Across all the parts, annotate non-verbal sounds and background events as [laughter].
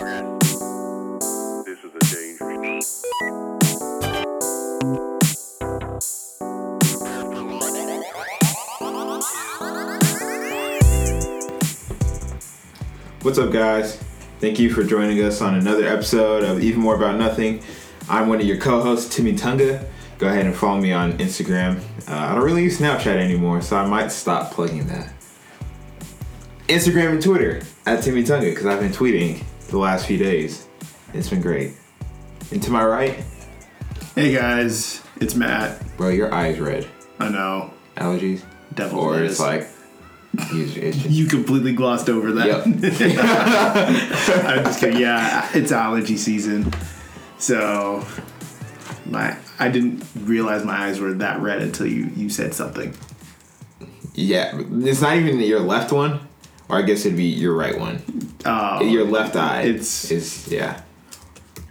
What's up, guys? Thank you for joining us on another episode of Even More About Nothing. I'm one of your co-hosts, Timmy Tunga. Go ahead and follow me on Instagram. Uh, I don't really use Snapchat anymore, so I might stop plugging that. Instagram and Twitter at Timmy Tunga because I've been tweeting the last few days. It's been great. And to my right, Hey guys, it's Matt. bro, your eyes red. I know. Allergies, Devil's or lettuce. it's like you just. You completely glossed over that. [laughs] I'm just kidding. Yeah, it's allergy season. So my I didn't realize my eyes were that red until you, you said something. Yeah, it's not even your left one, or I guess it'd be your right one. Oh, Your left eye. It's- is yeah.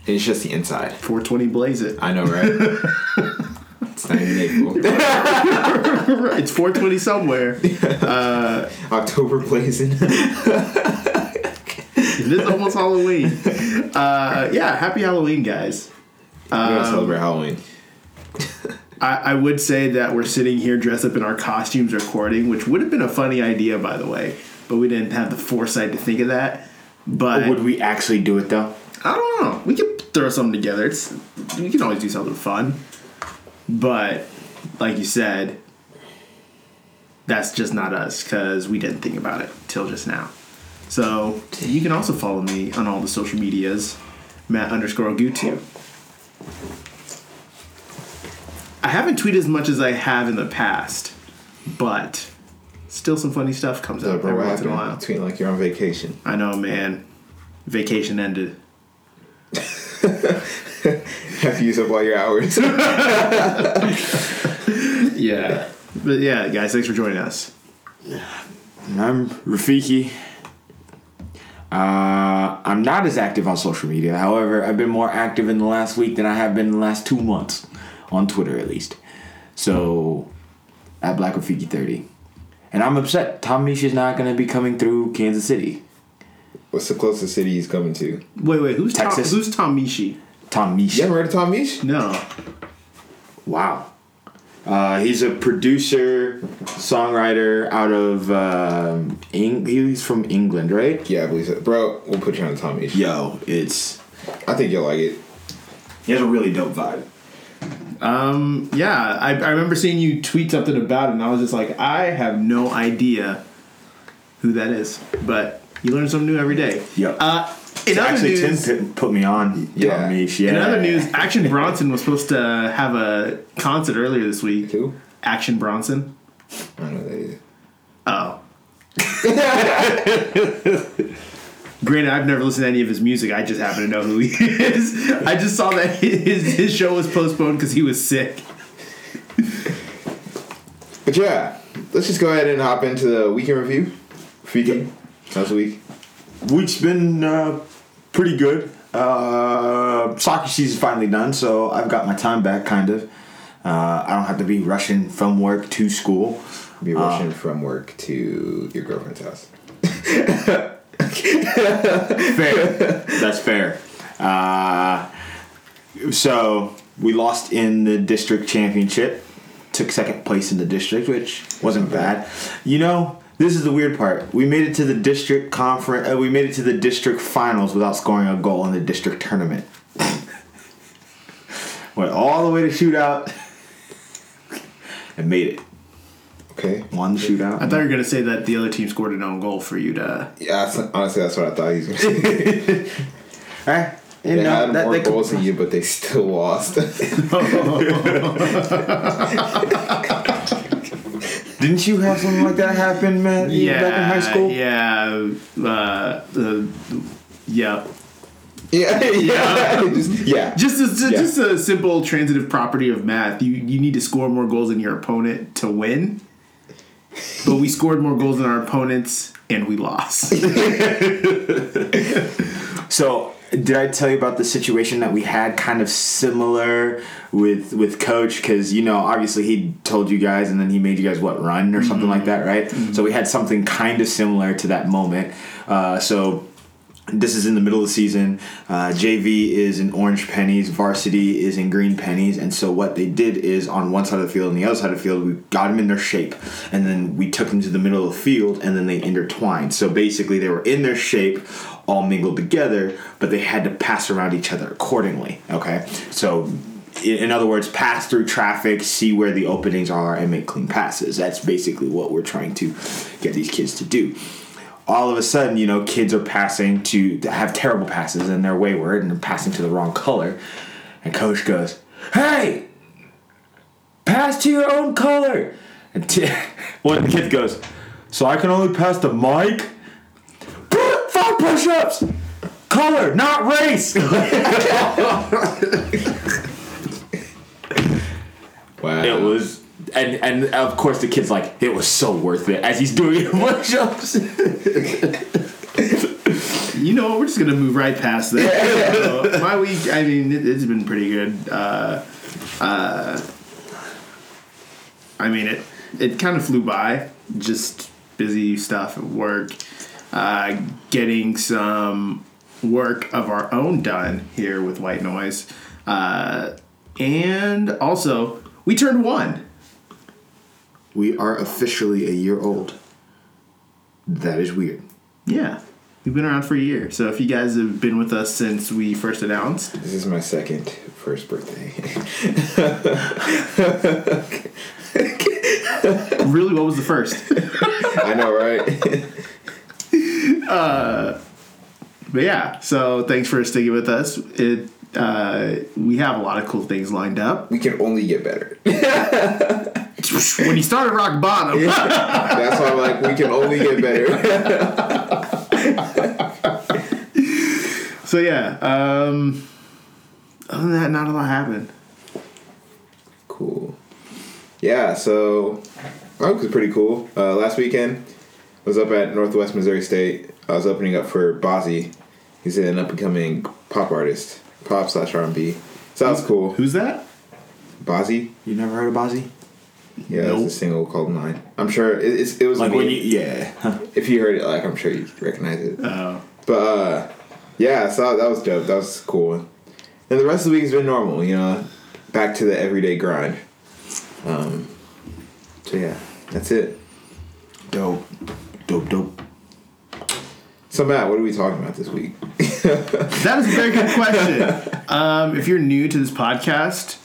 It's just the inside. 420 blaze it. I know, right? [laughs] it's not even April. [laughs] it's 420 somewhere. [laughs] October blazing. It is almost Halloween. Uh, yeah, happy Halloween, guys. We're gonna celebrate Halloween. I, I would say that we're sitting here dressed up in our costumes recording, which would have been a funny idea, by the way, but we didn't have the foresight to think of that. But Would we actually do it though? I don't know. We could throw something together. It's we can always do something fun. But like you said, that's just not us because we didn't think about it till just now. So you can also follow me on all the social medias, Matt underscore Gutu. I haven't tweeted as much as I have in the past, but still some funny stuff comes So, up bro, every what once in a while. Between like you're on vacation. I know, man. Vacation ended. [laughs] Have to use up all your hours. [laughs] Yeah. But yeah, guys, thanks for joining us. I'm Rafiki. Uh, I'm not as active on social media. However, I've been more active in the last week than I have been in the last two months, on Twitter at least. So, at Black Rafiki 30. And I'm upset. Tom Misch's not going to be coming through Kansas City. What's the closest city he's coming to? Wait, wait, who's Texas. Tom, who's Tom Mishi? Tom You Misha. haven't heard of Tom Misch? No. Wow. Uh, he's a producer, songwriter out of um, Eng- he's from England, right? Yeah, I believe so. Bro, we'll put you on Tom Misch. Yo, it's I think you'll like it. he has a really dope vibe. Um, yeah, I, I remember seeing you tweet something about it, and I was just like, I have no idea who that is. But you learn something new every day. Yep. Uh, in other Actually, news, Tim put, put me on. Yeah. Misch, yeah. in other news, Action Bronson was supposed to have a concert earlier this week. Who? Action Bronson. I don't know who that is. Oh. [laughs] Granted, I've never listened to any of his music. I just happen to know who he [laughs] is. I just saw that his his show was postponed because he was sick. But yeah, let's just go ahead and hop into the weekend review. Weekend. How's the week? Week's been uh, pretty good. Uh, soccer season's finally done, so I've got my time back, kind of. Uh, I don't have to be rushing from work to school. Be rushing from work to your girlfriend's house. [laughs] [laughs] fair. That's fair. Uh, so we lost in the district championship. Took second place in the district, which wasn't bad. You know, this is the weird part. We made it to the district conference. Uh, we made it to the district finals without scoring a goal in the district tournament. [laughs] Went all the way to shootout [laughs] and made it. Okay. Won the shootout. I thought you were gonna say that the other team scored an own goal for you to. Yeah, that's, honestly, that's what I thought he was going to say. [laughs] Eh, you They know, had that- more that could- goals than you, but they still lost. [laughs] Didn't you have something like that happen, man? Yeah, back in high school. Yeah, uh, uh, yeah. [laughs] yeah, yeah, just, yeah. Just a, Yeah. just a simple transitive property of math. You you need to score more goals than your opponent to win. But we scored more goals than our opponents, and we lost. [laughs] So, did I tell you about the situation that we had kind of similar with with coach? Because you know obviously he told you guys and then he made you guys what run or something like that right? So we had something kind of similar to that moment. Uh, so this is in the middle of the season. Uh, JV is in orange pennies, varsity is in green pennies, and so what they did is on one side of the field and the other side of the field, we got them in their shape, and then we took them to the middle of the field, and then they intertwined. So basically, they were in their shape, all mingled together, but they had to pass around each other accordingly. Okay, so. In in other words, pass through traffic, see where the openings are, and make clean passes. That's basically what we're trying to get these kids to do all of a sudden, you know, kids are passing to, to have terrible passes and they're wayward and they're passing to the wrong color. And coach goes, "Hey, pass to your own color." And t- [laughs] one of the kids goes, "So I can only pass to Mike? Put five push-ups. Color, not race." [laughs] Wow. it was. And, and of course the kid's like it was so worth it as he's doing [laughs] push-ups. You know what? We're just gonna move right past that. [laughs] So, my week, I mean, it, it's been pretty good. Uh, uh, I mean, it it kind of flew by. Just busy stuff at work, uh, getting some work of our own done here with White Noise, uh, and also we turned one. We are officially a year old. That is weird. Yeah, we've been around for a year. So if you guys have been with us since we first announced, This is my second first birthday. [laughs] really, what was the first? I know, right? [laughs] But yeah, so thanks for sticking with us. It uh, we have a lot of cool things lined up. we can only get better. [laughs] [laughs] When you start at rock bottom, [laughs] That's why I'm like, we can only get better. so yeah. Um, other than that, not a lot happened. cool. Yeah, so my week was pretty cool. Uh, last weekend, I was up at Northwest Missouri State. I was opening up for Bozzy. He's an up and coming pop artist, pop slash R&B. So that was cool. Who's that? Bozzy? You never heard of Bozzy? Yeah, Nope. it's a single called Mine. I'm sure it, it's, it was Like when you, yeah. [laughs] if you heard it, like I'm sure you recognize it. Oh, But uh, yeah, so that was dope. That was cool. And the rest of the week's been normal, you know, back to the everyday grind. Um, so yeah, that's it. dope. Dope, dope. So Matt, what are we talking about this week? [laughs] that is a very good question. Um, if you're new to this podcast,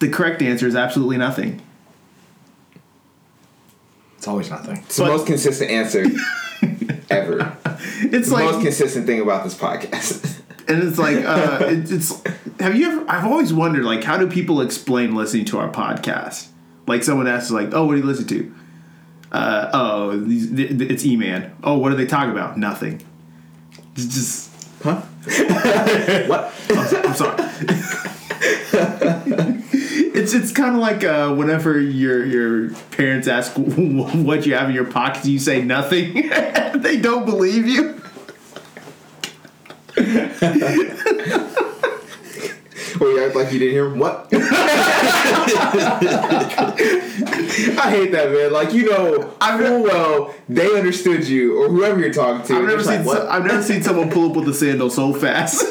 the correct answer is absolutely nothing. It's always nothing. It's the most consistent answer [laughs] ever. It's the like most consistent thing about this podcast. [laughs] and it's like uh, it, it's have you ever i've always wondered like how do people explain listening to our podcast like someone asks like oh what do you listen to uh, oh these, th- th- it's e-man oh what do they talk about nothing it's just huh? [laughs] What? i'm sorry it's kind of like uh, whenever your your parents ask [laughs] what you have in your pockets, you say nothing [laughs] they don't believe you Well, you act like you didn't hear him. What? [laughs] I hate that, man. Like, you know, I full well they understood you or whoever you're talking to. I've never seen like, so, I've never seen someone pull up with a sandal so fast.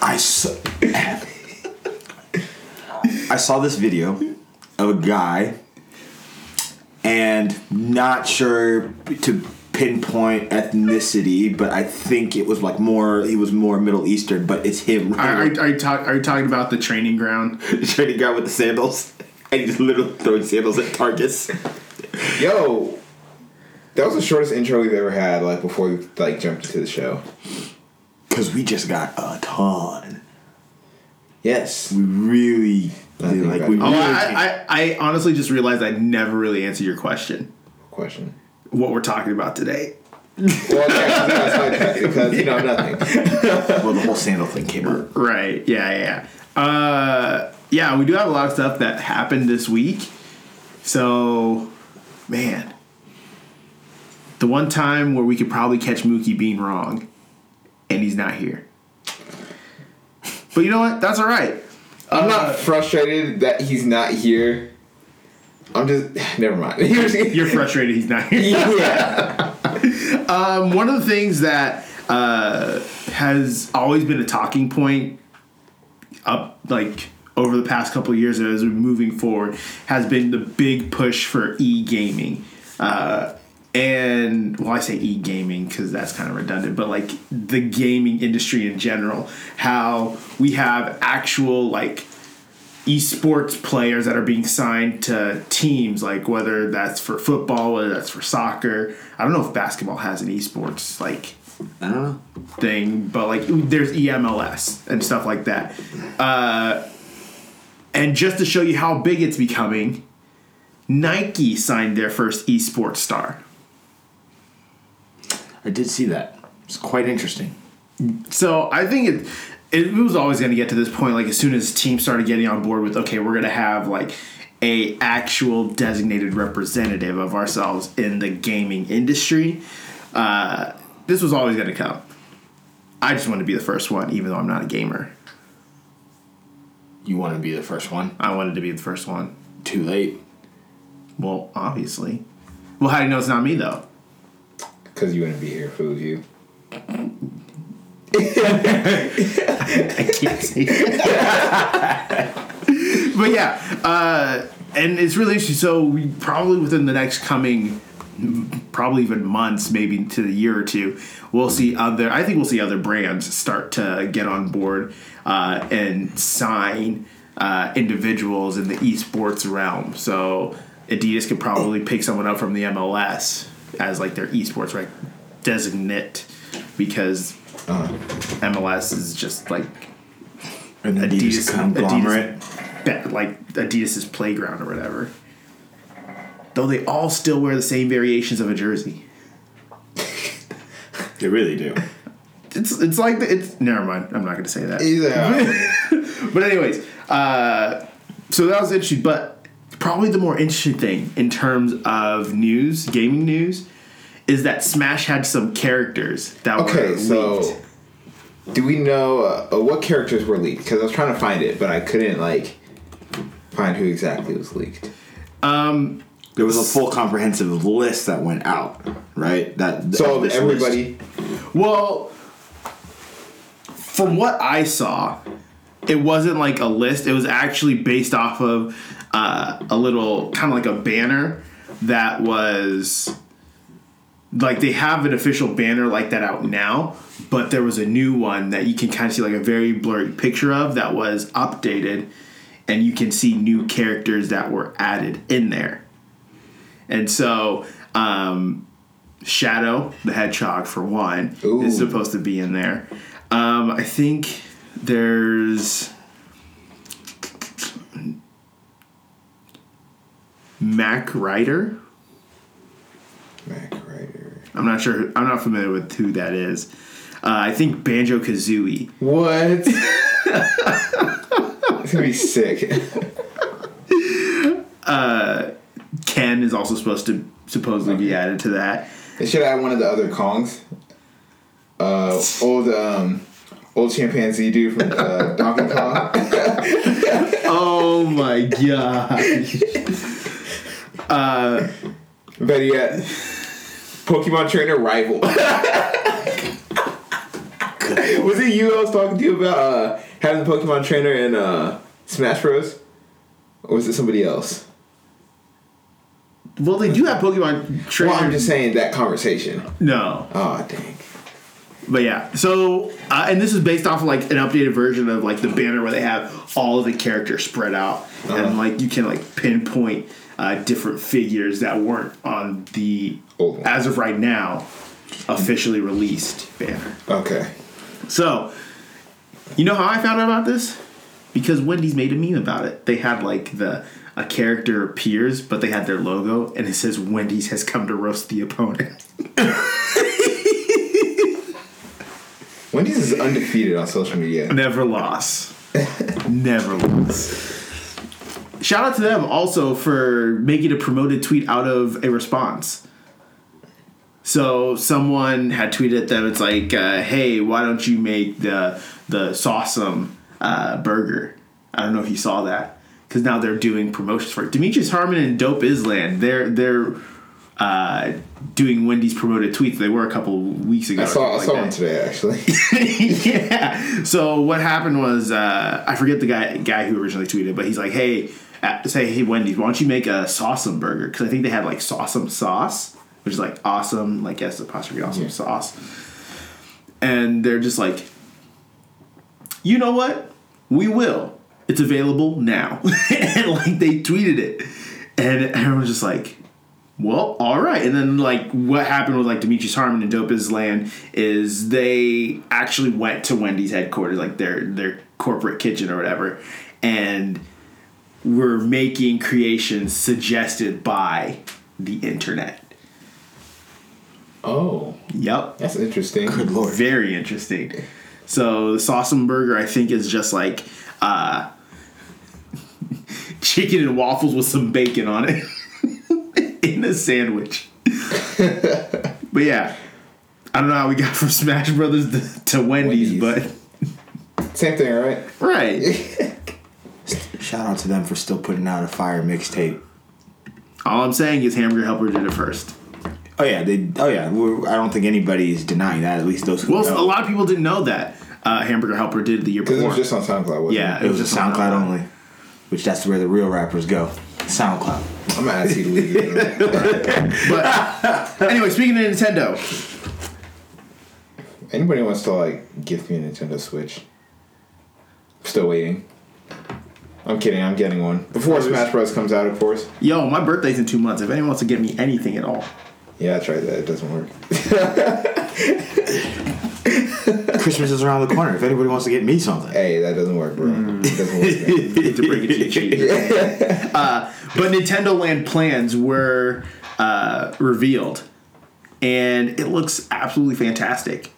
I saw, I saw this video of a guy and not sure to pinpoint ethnicity, but I think it was like more he was more Middle Eastern, but it's him Are, are, are, you talk, are you talking about the training ground? [laughs] the training guy with the sandals. [laughs] And he's literally throwing sandals at targets. [laughs] Yo, that was the shortest intro we've ever had. Like before we like jumped into the show. Cause we just got a ton. Yes. We really, Nothing like about we. Oh, really I, I, I honestly just realized I never really answered your question. Question. What we're talking about today. Well, yeah, that's because you know nothing. [laughs] well the whole sandal thing came up. Right. Yeah, yeah, yeah. Uh, yeah, we do have a lot of stuff that happened this week. So, man. The one time where we could probably catch Mookie being wrong, and he's not here. But you know what? That's all right. I'm Uh, not frustrated that he's not here. I'm just [sighs] never mind. [laughs] You're frustrated he's not here. yeah. [laughs] Um, one of the things that uh, has always been a talking point up like over the past couple of years as we're moving forward has been the big push for e-gaming uh, and well i say e-gaming because that's kind of redundant but like the gaming industry in general how we have actual like esports players that are being signed to teams like whether that's for football whether that's for soccer i don't know if basketball has an esports like I don't know. thing, but like there's E EMLS and stuff like that. Uh, and just to show you how big it's becoming, Nike signed their first esports star. I did see that. It's quite interesting. So I think it it was always going to get to this point. Like as soon as teams started getting on board with, okay, we're going to have like a actual designated representative of ourselves in the gaming industry. Uh, this was always going to come. I just want to be the first one, even though I'm not a gamer. You want to be the first one? I wanted to be the first one. Too late. Well, obviously. Well, how do you know it's not me though? Because you wouldn't be here if it was you. [laughs] I can't that. but yeah, uh, and it's really interesting. So we probably within the next coming, probably even months, maybe to the year or two, we'll see other. I think we'll see other brands start to get on board uh, and sign uh, individuals in the esports realm. So Adidas could probably pick someone up from the MLS as like their esports right designate because MLS is just like An Adidas, Adidas conglomerate. Adidas, like Adidas's playground or whatever. Though they all still wear the same variations of a jersey. They really do. It's it's like the, it's never mind. I'm not going to say that. Either. [laughs] But anyways, uh, so that was interesting. But probably the more interesting thing in terms of news, gaming news, is that Smash had some characters that okay, were so leaked. do we know uh, uh, what characters were leaked? Because I was trying to find it, but I couldn't like find who exactly was leaked. Um, There was a full comprehensive list that went out, right? That So this everybody, Well, from what I saw, it wasn't like a list. It was actually based off of uh, a little kind of like a banner that was like they have an official banner like that out now, but there was a new one that you can kind of see like a very blurry picture of that was updated, and you can see new characters that were added in there. And so, um, Shadow the Hedgehog, for one, Ooh. is supposed to be in there. Um, I think there's Mac Ryder. Mac Ryder. I'm not sure. I'm not familiar with who that is. Uh, I think Banjo Kazooie. What? [laughs] it's gonna be sick. Ken is also supposed to supposedly be added to that. They should add one of the other Kongs. Uh, old um, old chimpanzee dude from uh, Donkey Kong. [laughs] Oh my [laughs] god! Better yet, Pokemon trainer rival. [laughs] was it you I was talking to you about uh, having the Pokemon trainer in uh, Smash Bros? Or was it somebody else? Well, they do have Pokemon trainers. Well, I'm just saying that conversation. no. Oh dang. But yeah, so uh, and this is based off of like an updated version of like the banner where they have all of the characters spread out and Uh-huh. like you can like pinpoint uh, different figures that weren't on the Old as of right now officially released banner. Okay. So, you know how I found out about this? Because Wendy's made a meme about it. They had like the a character appears, but they had their logo and it says Wendy's has come to roast the opponent. [laughs] Wendy's is undefeated on social media. Never lost. [laughs] Never lost. Shout out to them also for making a promoted tweet out of a response. So someone had tweeted at them. It's like, uh, "Hey, why don't you make the the S'Awesome uh, burger?" I don't know if you saw that because now they're doing promotions for it. Demetrius Harmon and Dope Islo. They're they're uh, doing Wendy's promoted tweets. They were a couple weeks ago. I saw I something saw one today actually. [laughs] [laughs] yeah. So what happened was uh, I forget the guy guy who originally tweeted, but he's like, "Hey, say hey Wendy's, why don't you make a S'Awesome burger? Because I think they had like S'Awesome sauce, which is like awesome, like yes, apostrophe awesome Yeah. sauce." And they're just like, "You know what? We will. It's available now." [laughs] and like they tweeted it, and everyone's just like, well, all right. And then like what happened with like Demetrius Harmon and Dope Islo is they actually went to Wendy's headquarters, like their their corporate kitchen or whatever, and were making creations suggested by the internet. oh, Yep. that's interesting. Good lord. Very interesting. So the S'Awesome Burger, I think, is just like uh, [laughs] chicken and waffles with some bacon on it [laughs] in a sandwich. [laughs] but yeah, I don't know how we got from Smash Brothers to, to Wendy's, Wendy's. Same thing, right? right. Shout out to them for still putting out a fire mixtape. All I'm saying is Hamburger Helper did it first. Oh yeah, they. Oh yeah, we're, I don't think anybody's denying that. At least those who Well, know. a lot of people didn't know that uh, Hamburger Helper did the year Because it was just on SoundCloud. Wasn't Yeah. it? it was a just on SoundCloud SoundCloud. only, which that's where the real rappers go. SoundCloud. I'm gonna ask you to leave. it. [laughs] but anyway, speaking of Nintendo, Anybody wants to like gift me a Nintendo Switch? Still waiting. I'm kidding. I'm getting one before Smash Bros. comes out, of course. yo, my birthday's in two months. If anyone wants to give me anything at all, Yeah, I tried that. It doesn't work. [laughs] Christmas is around the corner. If anybody wants to get me something, Hey, that doesn't work, bro. It doesn't work. man. [laughs] to break it to you, cheap. [laughs] uh, but Nintendo Land plans were uh, revealed, and it looks absolutely fantastic.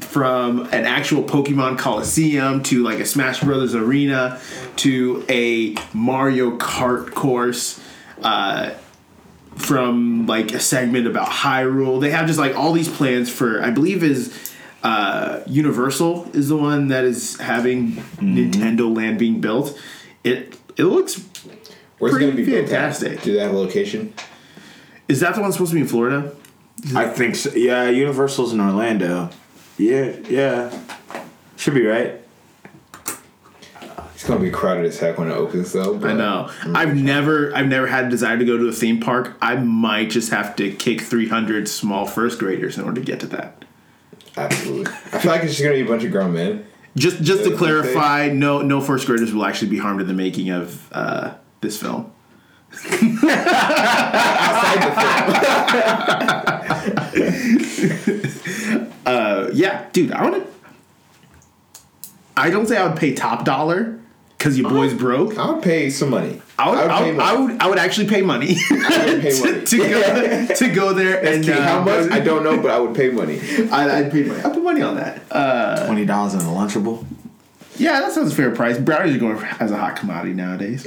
From an actual Pokemon Coliseum to like a Smash Brothers arena to a Mario Kart course. Uh, from like a segment about Hyrule. They have just like all these plans for I believe is uh, Universal is the one that is having Nintendo Land being built. It it looks Where's it Pretty gonna be fantastic. Do they have a location? is that the one supposed to be in Florida? I think so. Yeah, Universal's in Orlando. Yeah, yeah, should be right. It's gonna be crowded as heck when it opens, though. but- I know. I've never I've never had a desire to go to a theme park. I might just have to kick 300 small first graders in order to get to that. Absolutely. I feel like it's just gonna be a bunch of grown men. Just just to Yeah, clarify, no no first graders will actually be harmed in the making of uh, this film. [laughs] [laughs] uh, yeah, dude, I. I don't say I would pay top dollar because your boy's broke. I would pay some money. I would, I pay would, I would, I would actually pay money I [laughs] would pay to, money. to go to go there [laughs] and Okay, how uh, much? I don't know, but I would pay money. [laughs] I, I'd pay money. I put money on that. Uh, Twenty dollars in a Lunchable. yeah, that sounds a fair price. Brownies are going as a hot commodity nowadays.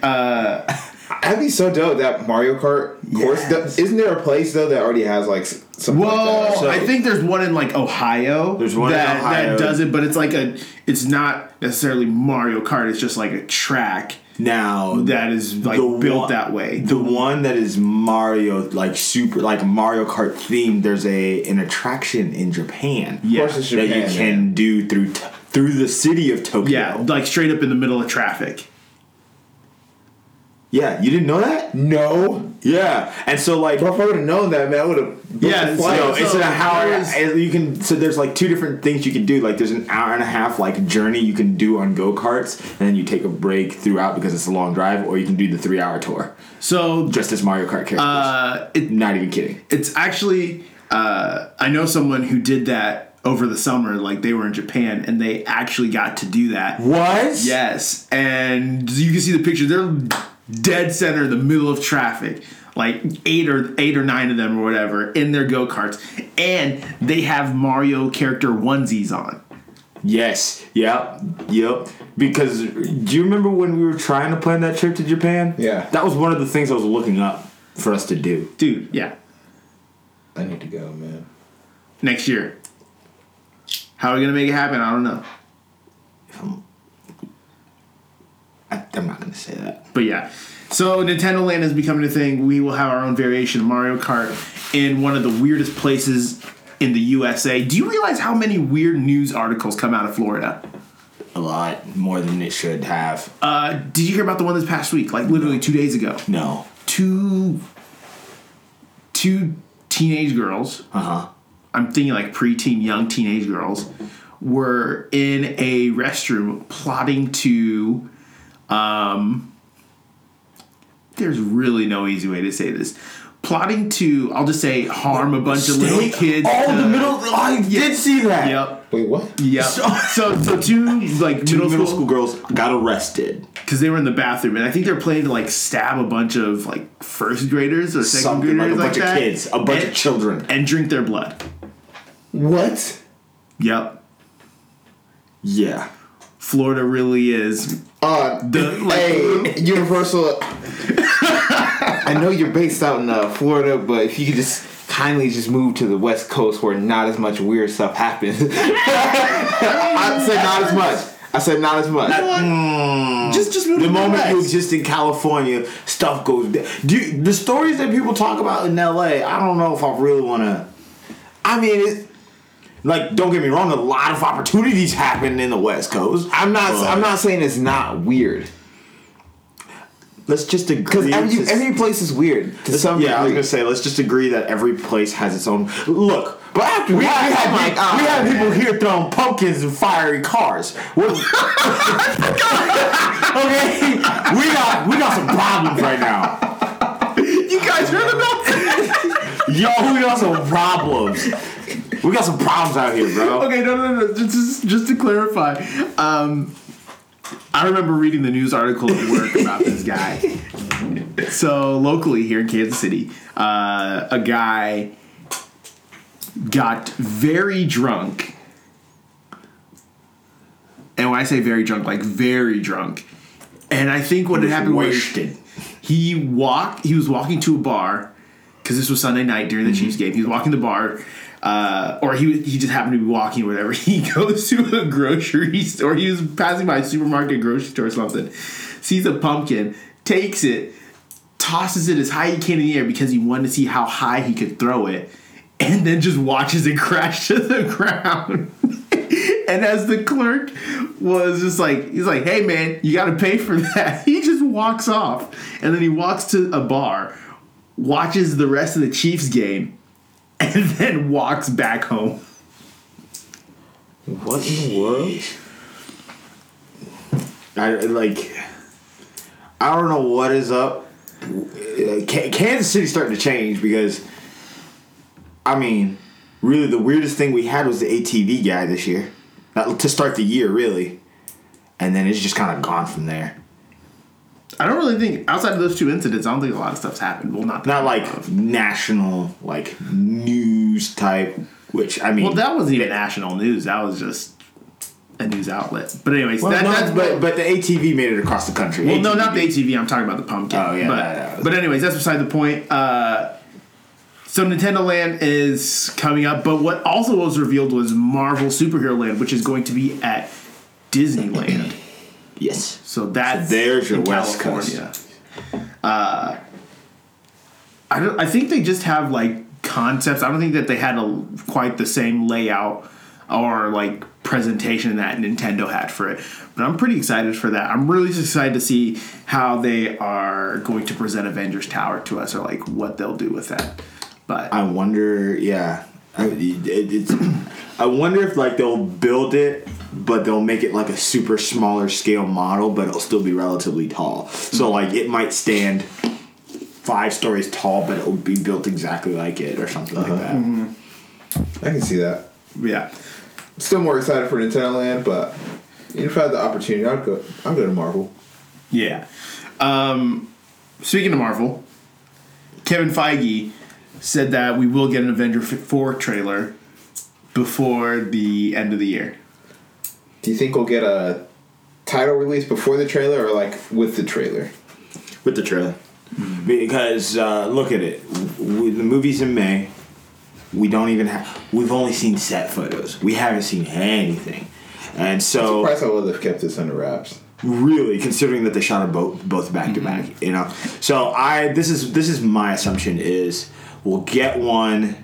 That'd be so dope. That Mario Kart course. Yes. Isn't there a place though that already has like something Well, like that? So- I think there's one in like Ohio. There's one in that, Ohio. that does it, but it's like a. It's not necessarily Mario Kart. It's just like a track Now that is like built one- that way. The one that is Mario, like super, like Mario Kart themed. There's a an attraction in Japan. Of course, that Japan. you can man. do through t- through the city of Tokyo. yeah, like straight up in the middle of traffic. yeah. You didn't know that? No, Yeah, and so like. bro. If I would have known that, man, I would have. Yeah, flight. No, So- it's an so hour. there You can so there's like two different things you can do. Like there's an hour and a half like journey you can do on go karts, and then you take a break throughout because it's a long drive, or you can do the three hour tour So just as Mario Kart characters. uh, it, Not even kidding. it's actually uh, I know someone who did that over the summer. Like they were in Japan and they actually got to do that. What? Yes, and you can see the picture. They're dead center in the middle of traffic, like eight or eight or nine of them or whatever in their go karts, and they have Mario character onesies on. Yes. Yep. Yep. Because do you remember when we were trying to plan that trip to Japan? Yeah. That was one of the things I was looking up for us to do. Dude, yeah, I need to go, man. next year. How are we gonna make it happen? I don't know, I, I'm not gonna say that. But yeah, So Nintendo Land is becoming a thing. We will have our own variation of Mario Kart in one of the weirdest places in the USA. Do you realize how many weird news articles come out of Florida? A lot more than it should have. Uh, did you hear about the one this past week? Like literally two days ago. No. Two two teenage girls. Uh huh. I'm thinking like preteen, young teenage girls were in a restroom plotting to um there's really no easy way to say this. Plotting to I'll just say harm a bunch of little kids. Oh, to- the middle. I did see that. Yep. Wait, what? Yep. So so two like Two middle, school girls got arrested. because they were in the bathroom and I think they're planning to like stab a bunch of like first graders or second Something like graders a bunch like of kids, a bunch and, of children. and drink their blood. What? Yep. Yeah. Florida really is Uh, The- like- hey, [laughs] Universal. I know you're based out in uh, Florida, but if you could just kindly just move to the West Coast where not as much weird stuff happens. [laughs] I said not as much. I said not as much. just just move The to moment you West. exist in California, stuff goes. down. Do you, the stories that people talk about in LA? I don't know if I really want to. I mean, it, like, don't get me wrong. A lot of opportunities happen in the West Coast. I'm not. but I'm not saying it's not weird Let's just because agree. every, to- every place is weird to some yeah, I was gonna say. Let's just agree that every place has its own look. But after We, that, we, have, like, ah. we have people here throwing pumpkins and fiery cars. We're- [laughs] okay, we got we got some problems right now. You guys heard about that? [laughs] Yo, we got some problems. We got some problems out here, bro. okay, no, no, no. Just, just, just to clarify, um, I remember reading the news article at work about this guy. So locally here in Kansas City, uh, a guy got very drunk. And when I say very drunk, like very drunk. And I think what had happened was he walked he was walking to a bar because this was sunday night during the chiefs game he was walking to the bar uh, or he he just happened to be walking or whatever [laughs] he goes to a grocery store he was passing by a supermarket grocery store or something sees a pumpkin takes it tosses it as high as he can in the air because he wanted to see how high he could throw it and then just watches it [laughs] crash to the ground [laughs] and as the clerk was just like, he's like, hey man, you got to pay for that. He just walks off. And then he walks to a bar, watches the rest of the Chiefs game, and then walks back home. What in the world? I like. I don't know what is up. Kansas City's starting to change because, I mean, really the weirdest thing we had was the ATV guy this year, to start the year really, and then it's just kind of gone from there. I don't really think, outside of those two incidents, I don't think a lot of stuff's happened. Well, not that Not like of. national like news type, which I mean. Well, that wasn't even national news. That was just a news outlet. But, anyways, Well, that, no, that's. but but the ATV made it across the country. Well, no, not the ATV. I'm talking about the pumpkin. Oh, yeah, But, that- but anyways, that's beside the point. Uh, so Nintendo Land is coming up, but what also was revealed was Marvel Superhero Land, which is going to be at Disneyland. [clears throat] Yes. So that's So there's your West California. Uh, I don't. I think they just have like concepts. I don't think that they had a quite the same layout or like presentation that Nintendo had for it. But I'm pretty excited for that. I'm really excited to see how they are going to present Avengers Tower to us, or like what they'll do with that. But I wonder. Yeah. I, it, it's, I wonder if like they'll build it, but they'll make it like a super smaller scale model, but it'll still be relatively tall. So mm-hmm. like it might stand five stories tall, but it'll be built exactly like it or something like uh-huh. that. Mm-hmm. I can see that. yeah, Still more excited for Nintendo Land, but if I had the opportunity, I'd go. I'd go to Marvel. Yeah. Um, speaking of Marvel, Kevin Feige said that we will get an Avenger 4 trailer before the end of the year. Do you think we'll get a title release before the trailer, or like with the trailer? With the trailer, because uh, look at it. W- the movie's in May. We don't even have. We've only seen set photos. We haven't seen anything, and so. Surprised I would have kept this under wraps. Really, considering that they shot them both both back to back, you know. So I this is this is my assumption is we'll get one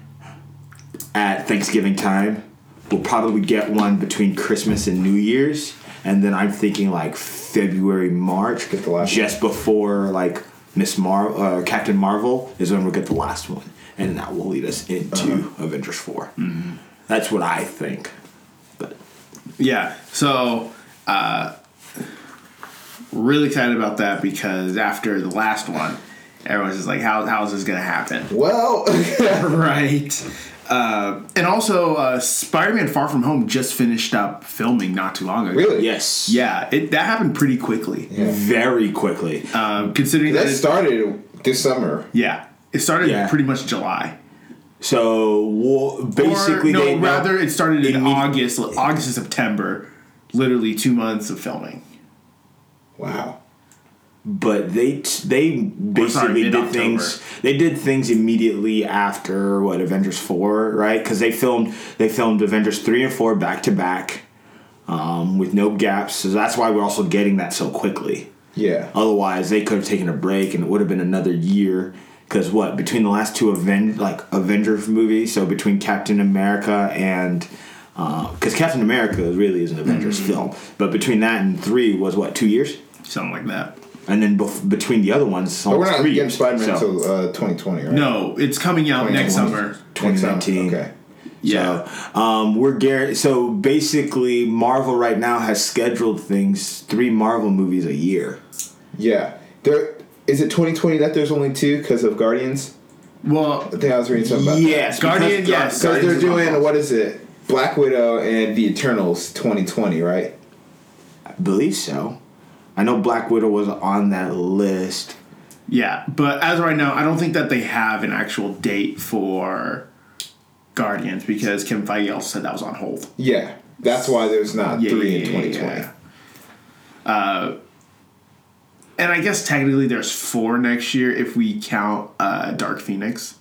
at Thanksgiving time. We'll probably get one between Christmas and New Year's, and then I'm thinking like February, March, Get the last just before like Miss Mar uh, Captain Marvel is when we'll get the last one, and that will lead us into Avengers 4 That's what I think. But Yeah. So, uh, really excited about that because after the last one, everyone's just like, "How how is this gonna happen?" Well, [laughs] [laughs] right. Uh, and also, uh, Spider-Man: Far From Home just finished up filming not too long ago. really? yes, Yeah, it that happened pretty quickly. very quickly. Um, considering that, That it, started this summer. yeah, it started Yeah. pretty much July. So we'll, basically, or, no, they rather it started in Imme- August, August and September, literally two months of filming. Wow. But they they basically did things they did things immediately after what avengers 4 right because they filmed they filmed avengers 3 and 4 back to back um, with no gaps so that's why we're also getting that so quickly Yeah. otherwise they could have taken a break and it would have been another year because what between the last two Aven- like avengers movies so between captain america and because captain america really is an avengers Mm-hmm. film but between that and three was what two years Something like that. And then bef- between the other ones, But we're not three getting. Spider Man So, until uh, 2020, right? No, it's coming out next summer. Next 2019. Okay. Yeah. So, um, we're gar- So basically, Marvel right now has scheduled things three Marvel movies a year. Yeah. There is it 2020 that there's only two because of Guardians? Well, I think I was reading something about Yes, Guardian, because- yes. Because Guardians they're doing what is it? Black Widow and the Eternals 2020, right? I believe so. I know Black Widow was on that list. Yeah, but as of right now, I don't think that they have an actual date for Guardians because Kim Feige also said that was on hold. Yeah. That's why there's not Yeah, three yeah, in 2020. yeah. Uh, and I guess technically there's four next year if we count uh, Dark Phoenix.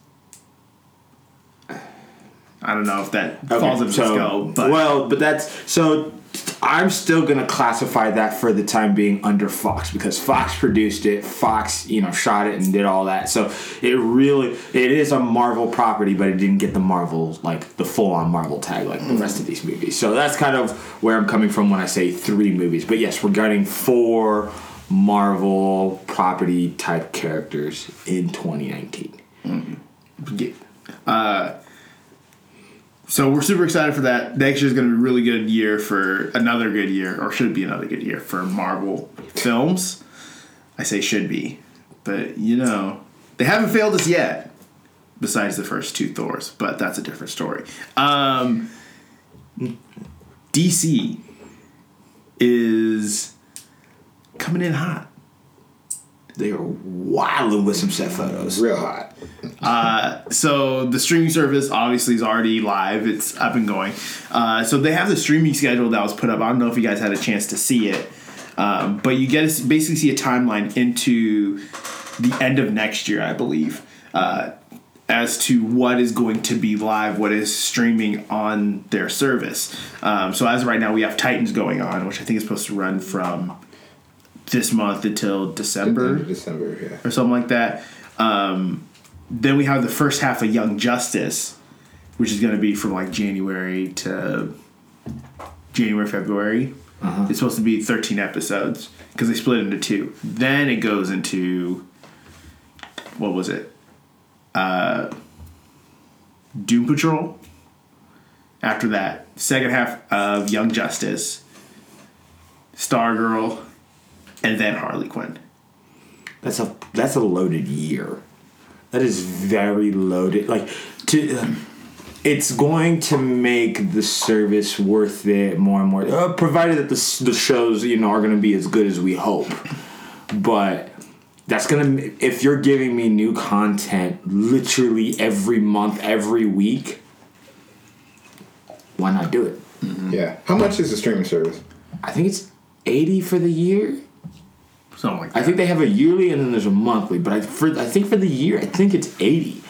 I don't know if that falls into so, scope, but well, but that's so. I'm still gonna classify that for the time being under Fox because Fox produced it, Fox you know shot it and did all that. So it really it is a Marvel property, but it didn't get the Marvel like the full on Marvel tag like the rest of these movies. So that's kind of where I'm coming from when I say three movies. But yes, we're getting four Marvel property type characters in 2019. Uh, so we're super excited for that. Next year is going to be a really good year for another good year, or should be another good year for Marvel films. I say should be, but you know they haven't failed us yet. Besides the first two Thors, but that's a different story. Um, DC is coming in hot. They are wilding with some set photos. Real hot. so the streaming service obviously is already live. It's up and going. Uh, so they have the streaming schedule that was put up. I don't know if you guys had a chance to see it, um, but you get to basically see a timeline into the end of next year, I believe, uh, as to what is going to be live, what is streaming on their service. Um, so as of right now, we have Titans going on, which I think is supposed to run from this month until December December, yeah. or something like that. Um, then we have the first half of Young Justice, which is going to be from like January to January, February. It's supposed to be 13 episodes because they split into two. Then it goes into what was it? Uh, Doom Patrol. After that, second half of Young Justice, Stargirl, and then Harley Quinn. That's a that's a loaded year. That is very loaded. Like to, it's going to make the service worth it more and more. Uh, provided that the the shows you know are going to be as good as we hope. But that's gonna if you're giving me new content literally every month, every week. Why not do it? Yeah. How much is the streaming service? I think it's eighty for the year. Something like that. I think they have a yearly and then there's a monthly, but I for I think for the year I think it's eighty.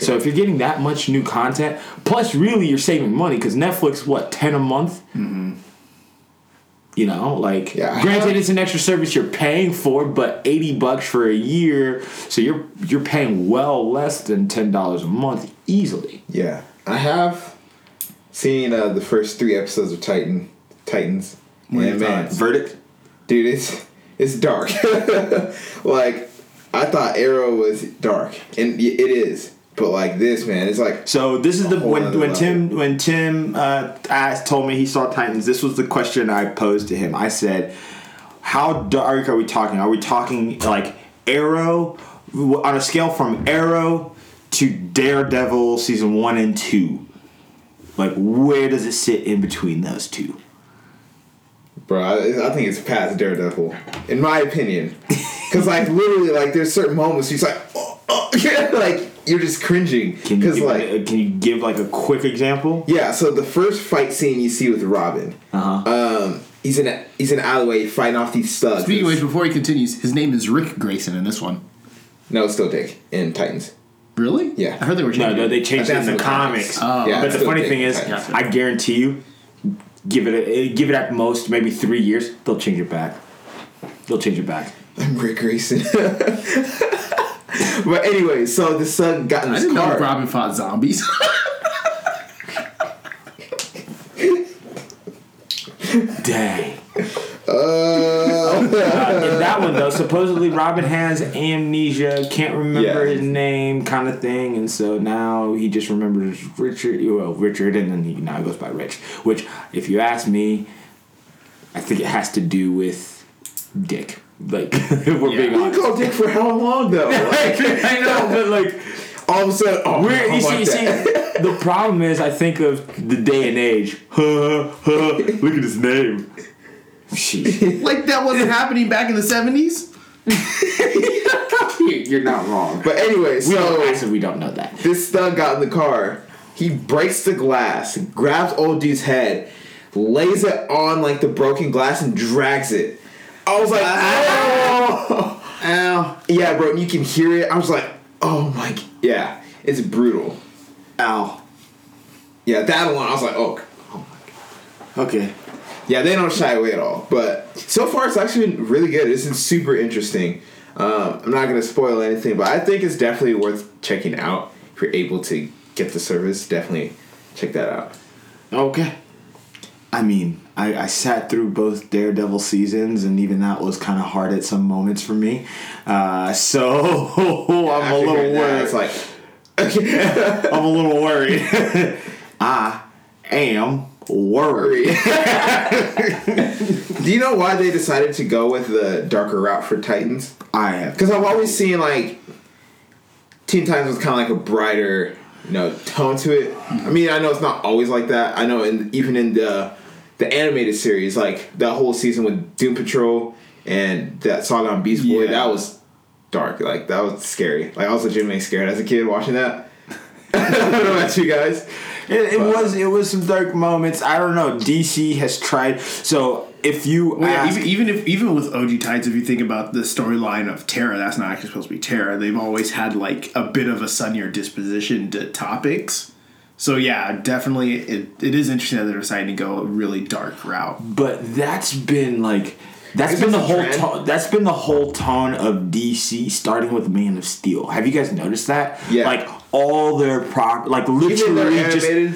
So if you're getting that much new content, plus really you're saving money because Netflix what ten a month. Mm-hmm. You know, like Yeah, granted have- it's an extra service you're paying for, but eighty bucks for a year, so you're you're paying well less than ten dollars a month easily. Yeah, I have seen uh, the first three episodes of Titan Titans. What are and man, thoughts? Verdict? dude, it's it's dark. [laughs] like I thought Arrow was dark, and it is. But like this, man, it's like So this is the when when Tim when Tim uh, asked told me he saw Titans. This was the question I posed to him. I said, "How dark are we talking? Are we talking like Arrow on a scale from Arrow to Daredevil season one and two? Like where does it sit in between those two? Bro, I, I think it's past Daredevil, in my opinion. [laughs] Because like literally, like there's certain moments he's like, oh, oh, [laughs] like you're just cringing. Can you Because like, uh, can you give like a quick example? yeah. So the first fight scene you see with Robin, Uh-huh. um, he's in a, he's in an alleyway fighting off these thugs. Speaking of which, before he continues, his name is Rick Grayson in this one. no, it's still Dick in Titans. Really? Yeah. I heard they were No, changing. no, they changed I it in the that's in the comics. comics. Oh. Yeah, but the funny Dick thing is, Titans. I guarantee you, give it a, give it at most maybe three years, they'll change it back. They'll change it back. I'm Rick Grayson. [laughs] but anyway, so the son got in I didn't car. know Robin fought zombies. [laughs] Dang. One though, supposedly Robin has amnesia, can't remember Yeah. his name, kind of thing, and so now he just remembers Richard. Well, Richard, and then he now goes by Rich. Which, if you ask me, I think it has to do with Dick. Like, [laughs] if we're being you honest. called Dick for how long though? [laughs] Like, I know, but like. all of a sudden, oh, We're, you oh see, you see, [laughs] the problem is, I think of the day and age. Look at his name. [laughs] Like that wasn't happening back in the seventies. [laughs] You're not wrong. But anyway, We don't, so actually, we don't know that. this thug got in the car. He breaks the glass, grabs old dude's head, lays it on like the broken glass, and drags it. I was like, [laughs] oh, Ow. yeah, bro. And you can hear it. I was like, oh my, yeah, it's brutal. Ow. Yeah, that one. I was like, oh, oh my god. Okay. Yeah, they don't shy away at all. But so far, it's actually been really good. This is super interesting. Um, I'm not going to spoil anything, but I think it's definitely worth checking out. If you're able to get the service, definitely check that out. Okay. I mean, I, I sat through both Daredevil seasons, and even that was kind of hard at some moments for me. Uh, so [laughs] [laughs] [laughs] I'm a little worried. It's like, I'm a little worried. I am worried. [laughs] do you know why they decided to go with the darker route for Titans? I have. Because I've always seen like Teen Titans was kind of like a brighter, you know, tone to it. Mm-hmm. I mean, I know it's not always like that. I know, in even in the the animated series, like that whole season with Doom Patrol and that saga on Beast Boy, Yeah. that was dark. Like that was scary. Like I was legitimately scared as a kid watching that. [laughs] I don't know about you guys. It, it was it was some dark moments. I don't know. DC has tried. So if you Well, yeah, even, even if even with OG Tides, if you think about the storyline of Terra, that's not actually supposed to be Terra. They've always had like a bit of a sunnier disposition to topics. So yeah, definitely, it, it is interesting that they're deciding to go a really dark route. but that's been like that's Is been the whole trend? tone, that's been the whole tone of DC starting with Man of Steel. Have you guys noticed that? Yeah. Like all their prop like literally just animated,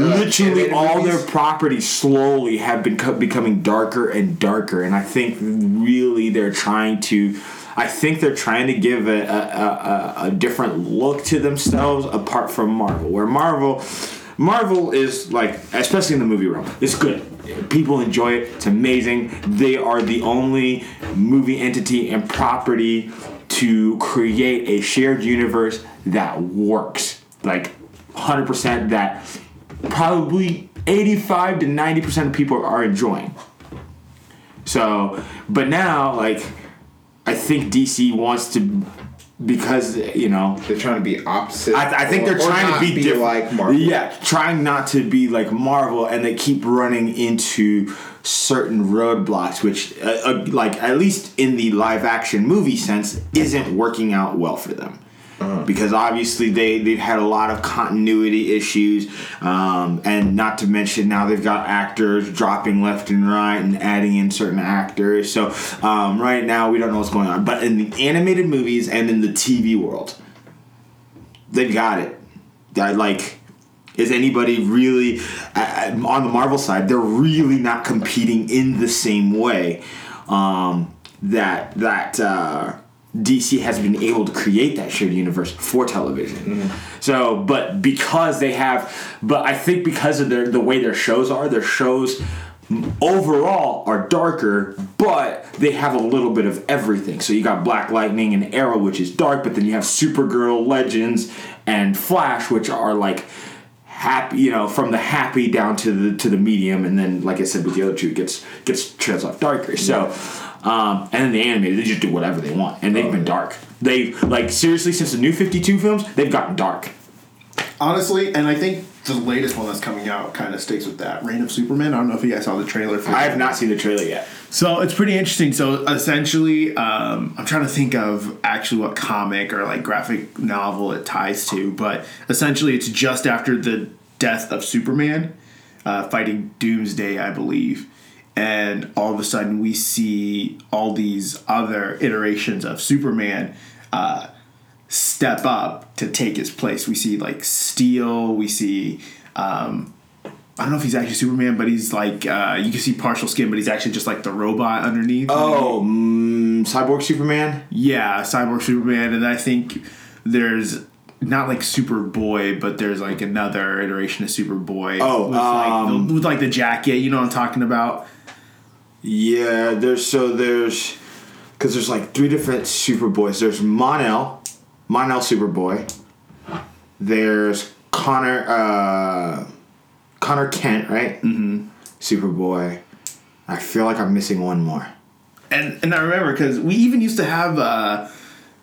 uh, literally all their properties slowly have been co- becoming darker and darker and i think really they're trying to i think they're trying to give a, a, a, a different look to themselves apart from marvel where marvel marvel is like especially in the movie realm it's good. People enjoy it it's amazing. They are the only movie entity and property to create a shared universe that works like 100% that probably 85 to 90% of people are enjoying. So, but now, like, I think DC wants to, because, you know, They're trying to be opposite. I, I think or- they're trying to not be, different. like Marvel. Yeah, trying not to be like Marvel, and they keep running into certain roadblocks, which, uh, uh, like, at least in the live action movie sense, isn't working out well for them. Because obviously they they've had a lot of continuity issues, um, and not to mention now they've got actors dropping left and right and adding in certain actors. So um, right now we don't know what's going on. But in the animated movies and in the TV world, they've got it. That like, is anybody really uh, uh, on the Marvel side? They're really not competing in the same way um, that that uh, DC has been able to create that shared universe for television. So, but because they have, but I think because of their the way their shows are, their shows overall are darker, but they have a little bit of everything. So you got Black Lightning and Arrow, which is dark, but then you have Supergirl, Legends, and Flash, which are like happy, you know, from the happy down to the to the medium, and then like I said with the other two, it gets gets trails off darker. So, um, and then the animated, they just do whatever they want, and they've been dark. They've like seriously since the new Fifty Two films, they've gotten dark. Honestly, and I think the latest one that's coming out kind of sticks with that. Reign of Superman. I don't know if you guys saw the trailer for I have not seen the trailer yet. So it's pretty interesting. So essentially, um, I'm trying to think of actually what comic or like graphic novel it ties to, but essentially, it's just after the death of Superman, uh, fighting Doomsday, I believe. And all of a sudden, we see all these other iterations of Superman uh, step up to take his place. We see like Steel. We see. Um, I don't know if he's actually Superman, but he's like uh, you can see partial skin, but he's actually just like the robot underneath. Oh, mm, Cyborg Superman. yeah, Cyborg Superman, and I think there's not like Superboy, but there's like another iteration of Superboy. Oh, with, like, um, the, with like the jacket, you know what I'm talking about? Yeah, there's so there's because there's like three different Superboys. There's Mon-El, Mon-El Superboy. There's Conner, uh, Conner Kent, right? Mm-hmm. Superboy. I feel like I'm missing one more. And and I remember because we even used to have uh,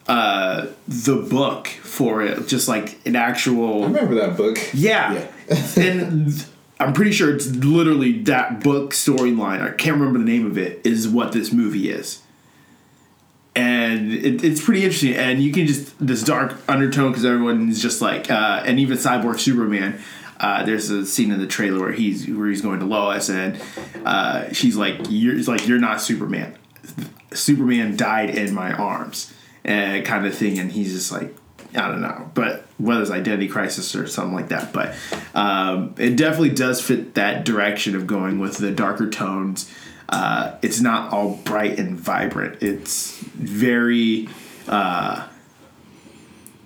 uh, the book for it, just like an actual. I remember that book. Yeah. [laughs] and th- I'm pretty sure it's literally that book storyline. I can't remember the name of it. Is what this movie is. And it, it's pretty interesting, and you can just this dark undertone because everyone is just like, uh, and even Cyborg Superman. Uh, there's a scene in the trailer where he's where he's going to Lois, and uh, she's like, "You're like you're not Superman. Superman died in my arms," and kind of thing. And he's just like, I don't know, but whether it's identity crisis or something like that, but um, it definitely does fit that direction of going with the darker tones. Uh, it's not all bright and vibrant. It's very uh,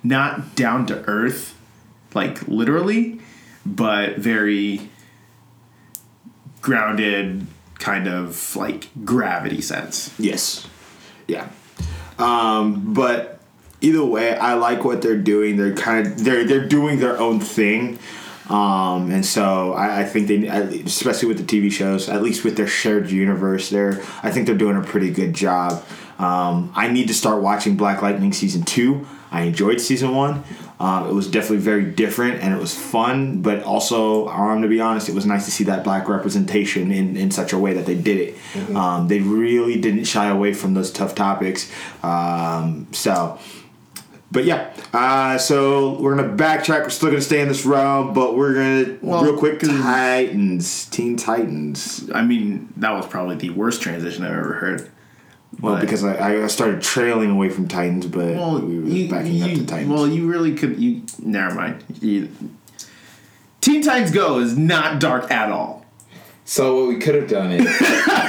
not down to earth, like literally, but very grounded, kind of like gravity sense. Yes. Yeah. Um, but either way, I like what they're doing. They're kind of they're they're doing their own thing. Um, and so I, I think they, especially with the TV shows, at least with their shared universe, they're I think they're doing a pretty good job. Um, I need to start watching Black Lightning season two. I enjoyed season one. Um, it was definitely very different and it was fun, but also, um, to be honest, it was nice to see that black representation in, in such a way that they did it. Um, they really didn't shy away from those tough topics. Um, so, but yeah, uh, so we're gonna backtrack. We're still gonna stay in this realm, but we're gonna Well, real quick. Titans, Teen Titans. I mean, that was probably the worst transition I've ever heard. Well, But- because I, I started trailing away from Titans, but Well, we were you, backing up to Titans. well, you really could. You never mind. You, Teen Titans Go is not dark at all. So what we could have done is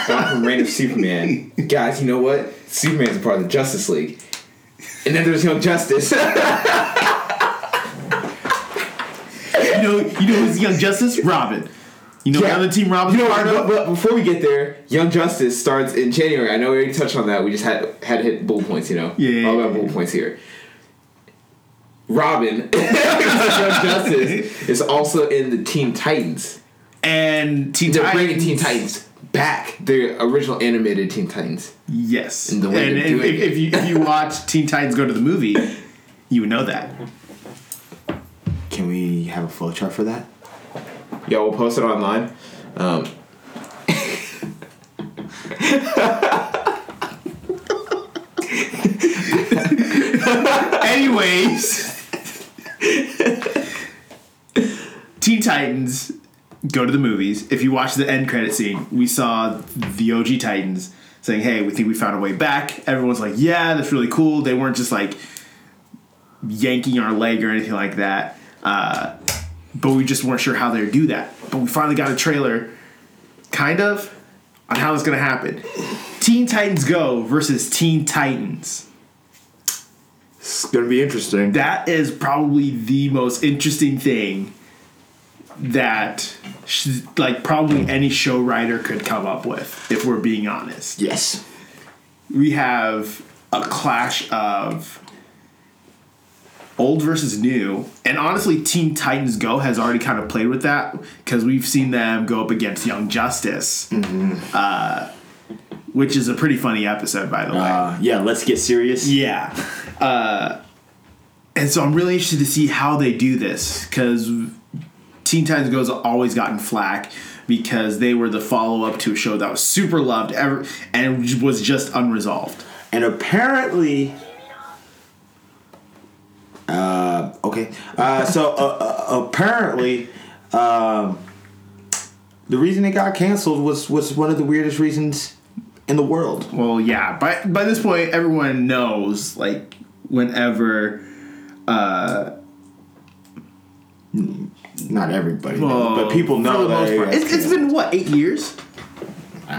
gone from Reign of Superman. [laughs] Guys, you know what? Superman's a part of the Justice League. And then there's Young Justice. [laughs] You know, you know who's Young Justice? Robin. You know Yeah. another team Robin's you know, part of? but before we get there, Young Justice starts in January. I know we already touched on that. We just had had to hit bullet points, you know. Yeah, All about bullet points here. Robin, [laughs] Young Justice, [laughs] is also in the Teen Titans. And Teen They're Titans. bringing Teen Titans back. The original animated Teen Titans. Yes. And the way and they're if, doing if, it. if you if you watch Teen Titans Go to the movie, you would know that. Can we have a flow chart for that? Yeah, we'll post it online. Um, Anyways, Teen Titans go to the movies. If you watch the end credit scene, we saw the OG Titans saying, "Hey, we think we found a way back." Everyone's like, "Yeah, that's really cool." They weren't just like yanking our leg or anything like that. Uh, but we just weren't sure how they would do that. But we finally got a trailer, kind of, on how it's going to happen. Teen Titans Go versus Teen Titans. It's gonna be interesting. That is probably the most interesting thing that, sh- like, probably any show writer could come up with, if we're being honest. yes. we have a clash of old versus new and honestly teen titans go has already kind of played with that because we've seen them go up against young justice uh, which is a pretty funny episode by the way Uh, yeah. Let's get serious. yeah uh, and so i'm really interested to see how they do this because teen titans go's always gotten flack because they were the follow-up to a show that was super loved ever and was just unresolved And apparently, uh, okay. Uh, so uh, uh, apparently, um, the reason it got canceled was was one of the weirdest reasons in the world. Well, yeah. By by this point, everyone knows. Like, whenever, uh, Not everybody, knows, but people know for the that most it part, got it's, it's been what eight years,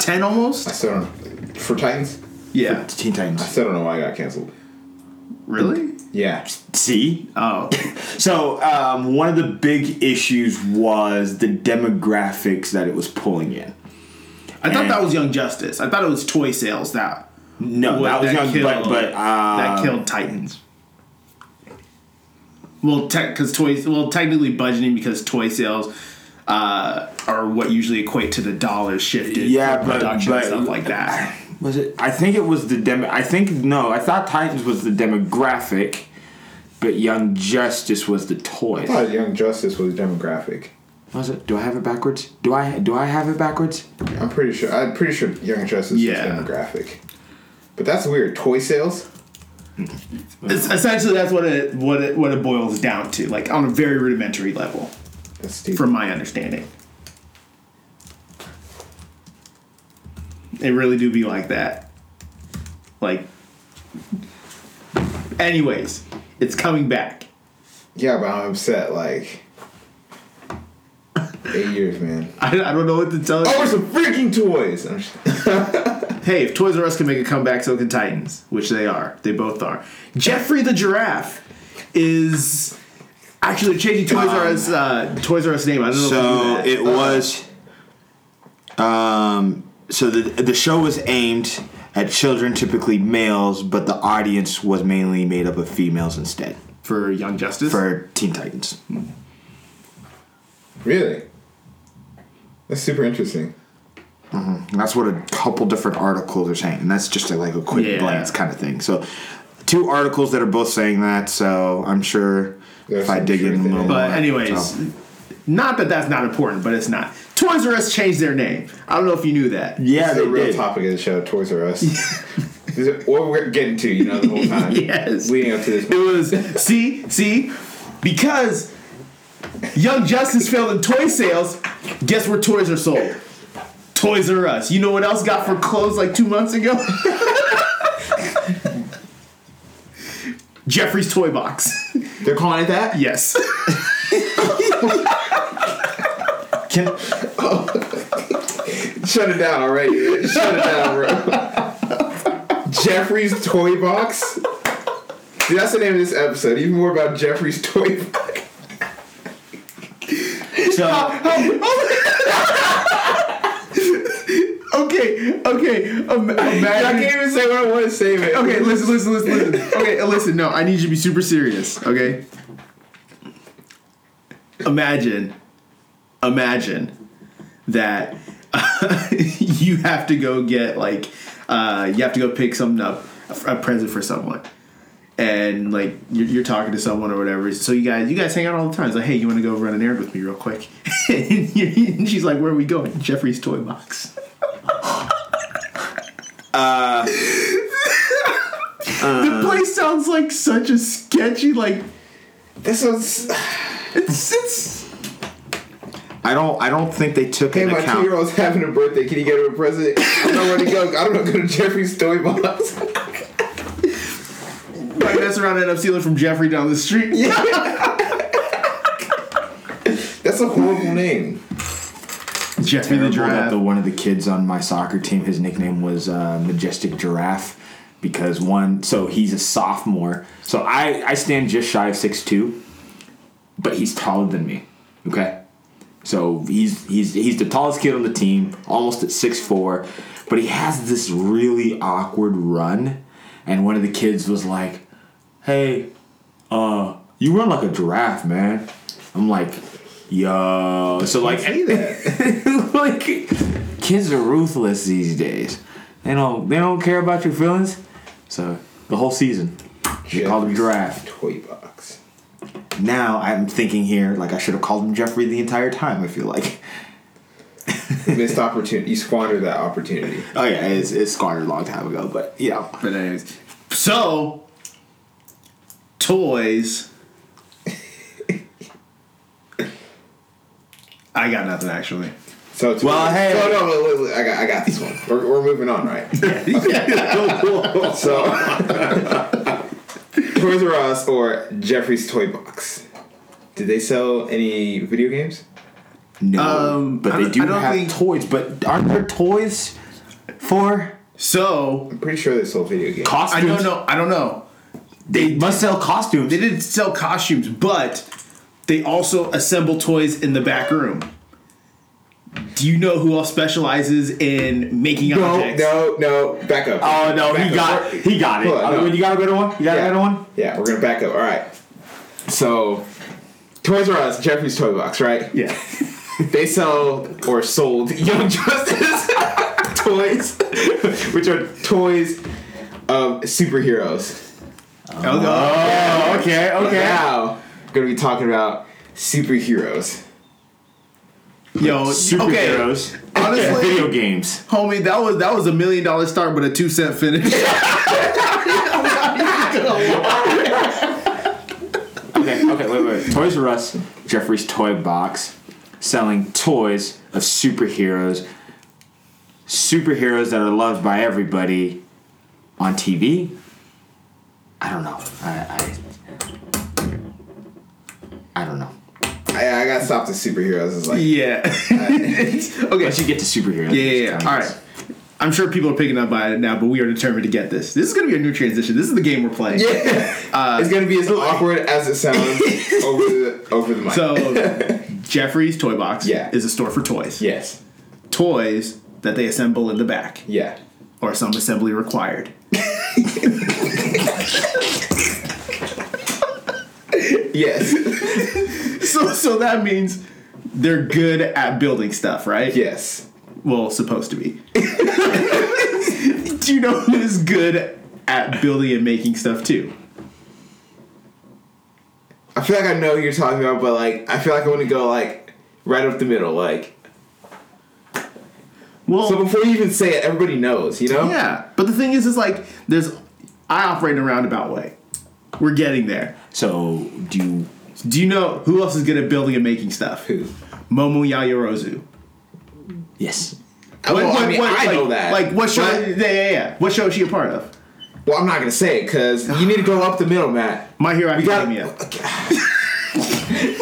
ten almost. I almost. still don't. For Titans, Yeah. canceled. Teen I still don't know why I got canceled. Really? Yeah. See, Oh, [laughs] so um, one of the big issues was the demographics that it was pulling in. I thought And- that was Young Justice. I thought it was toy sales that No, what- that was young, but but uh, that killed Titans. Well, because toys. Well, technically budgeting because toy sales uh, are what usually equate to the dollars shifted. Yeah, but- production but- and stuff like that. Was it? I think it was the demo. I think no. I thought Titans was the demographic, but Young Justice was the toys. I thought Young Justice was demographic. Was it? Do I have it backwards? Do I? Do I have it backwards? I'm pretty sure. I'm pretty sure Young Justice Yeah. was demographic. But that's weird. Toy sales. It's, essentially, that's what it what it what it boils down to, like on a very rudimentary level, That's stupid. from my understanding. It really do be like that. Like, anyways, it's coming back. yeah, but I'm upset. Like eight years, man. [laughs] I, I don't know what to tell oh, you. Oh, it's some freaking toys. I'm just- [laughs] Hey, if Toys R Us can make a comeback, so can Titans, which they are. They both are. Geoffrey the Giraffe is actually changing Toys R Us uh, Toys R Us name. I don't know. So if you it knew that. was. Um. So the the show was aimed at children, typically males, but the audience was mainly made up of females instead for Young Justice. for Teen Titans. really? That's super interesting. Mm-hmm. And that's what a couple different articles are saying, and that's just a, like a quick Yeah. glance kind of thing. So, two articles that are both saying that. So I'm sure There's if I dig in a little it. but more, anyways, so- not that that's not important, but it's not. Toys R Us changed their name. I don't know if you knew that. yeah, This is they the real did. topic of the show. Toys R Us. This [laughs] is what we're getting to, you know, the whole time. [laughs] Yes. Leading up to this. It was see, see, because Young Justice failed in toy sales. Guess where toys are sold? Toys R Us. You know what else got for clothes like two months ago? Geoffrey's Toy Box. They're calling it that. Yes. Can, oh. Shut it down already. Shut it down, bro. Geoffrey's Toy Box. Dude, that's the name of this episode. Even more about Geoffrey's Toy Box. so Okay. Okay. Im- I can't even say what I want to say, man. Okay, listen, listen, listen, listen. Okay, listen. No, I need you to be super serious. Okay. Imagine, imagine that [laughs] you have to go get like, uh, you have to go pick something up, a present for someone, and like you're, you're talking to someone or whatever. So you guys, you guys hang out all the time. It's like, hey, you want to go run an errand with me real quick? and [laughs] and she's like, where are we going? Geoffrey's toy box. [laughs] Uh, the uh. place sounds like such a sketchy like This was. it's it's I don't. I don't think they took Hey, into my two-year-old's having a birthday. Can you get him a present? I don't know where to go. I don't know. Go to Geoffrey's Toy Box. [laughs] might mess around and end up stealing from Jeffrey down the street. [laughs] That's a horrible name. Geoffrey the giraffe. the one of the kids on my soccer team, his nickname was uh, Majestic Giraffe because one. So he's a sophomore. So I I stand just shy of six two, but he's taller than me. Okay, so he's he's he's the tallest kid on the team, almost at six four, but he has this really awkward run, and one of the kids was like, "Hey, uh, you run like a giraffe, man." I'm like, "Yo," so like [laughs] like kids are ruthless these days. They don't they don't care about your feelings. So the whole season, you called him giraffe. Toy Box. Now I'm thinking here like I should have called him Jeffrey the entire time. I feel like. [laughs] Missed opportunity. You squandered that opportunity. Oh yeah, it's, it's squandered a long time ago, but you know. But anyways, so toys. I got nothing actually. So it's Well, hey. So no, wait, wait, wait, I got, I got this one. We're, we're moving on, right? [laughs] [laughs] so, [laughs] Toys R Us or Geoffrey's Toy Box. Did they sell any video games? No, Um, but they don't- I don't have think- toys. But aren't there toys for So I'm pretty sure they sold video games. I don't know. I don't know. They must sell costumes. They didn't sell costumes, but they also assemble toys in the back room. Do you know who else specializes in making no, objects? no, no. Back up. Oh no, Back he up. got We're- he got it. On, Uh, no. You got a better one? You got Yeah. a better one? Yeah, we're gonna back up. All right. So, Toys R Us, Geoffrey's Toy Box, right? Yeah. [laughs] They sell or sold Young Justice [laughs] toys, [laughs] which are toys of superheroes. Oh, okay, okay. Now, we're gonna be talking about superheroes. Yo, okay. Superheroes. Honestly- video games. Homie, that was that was a million dollar start, but a two cent finish. [laughs] Okay, okay, wait, wait. Toys R Us, Geoffrey's Toy Box, selling toys of superheroes. Superheroes that are loved by everybody on TV. I don't know. I I, I don't know. I, I gotta stop the superheroes. It's like yeah. [laughs] okay. Let's you get to superheroes. Yeah, yeah, yeah. All right. I'm sure people are picking up by it now, but we are determined to get this. This is going to be a new transition. This is the game we're playing. yeah, [laughs] uh, it's gonna be as awkward as it sounds [laughs] over the over the mic. So, Geoffrey's Toy Box Yeah. is a store for toys. yes, Toys that they assemble in the back, yeah. or some assembly required. Yes, So, so that means they're good at building stuff, right? yes. Well, supposed to be. Do you know who is good at building and making stuff too? I feel like I know who you're talking about, but like I feel like I want to go like right up the middle, like. Well, So before you even say it, everybody knows, you know? yeah. But the thing is, is like there's. I operate in a roundabout way. We're getting there. So do you Do you know who else is good at building and making stuff? Who? Momo Yaoyorozu. Yes. Well, oh, I mean, I like, know that. Like what show? but- yeah, yeah, yeah. What show is she a part of? Well, I'm not gonna say it because you need to go up the middle, Matt. My Hero We got. [laughs] [laughs]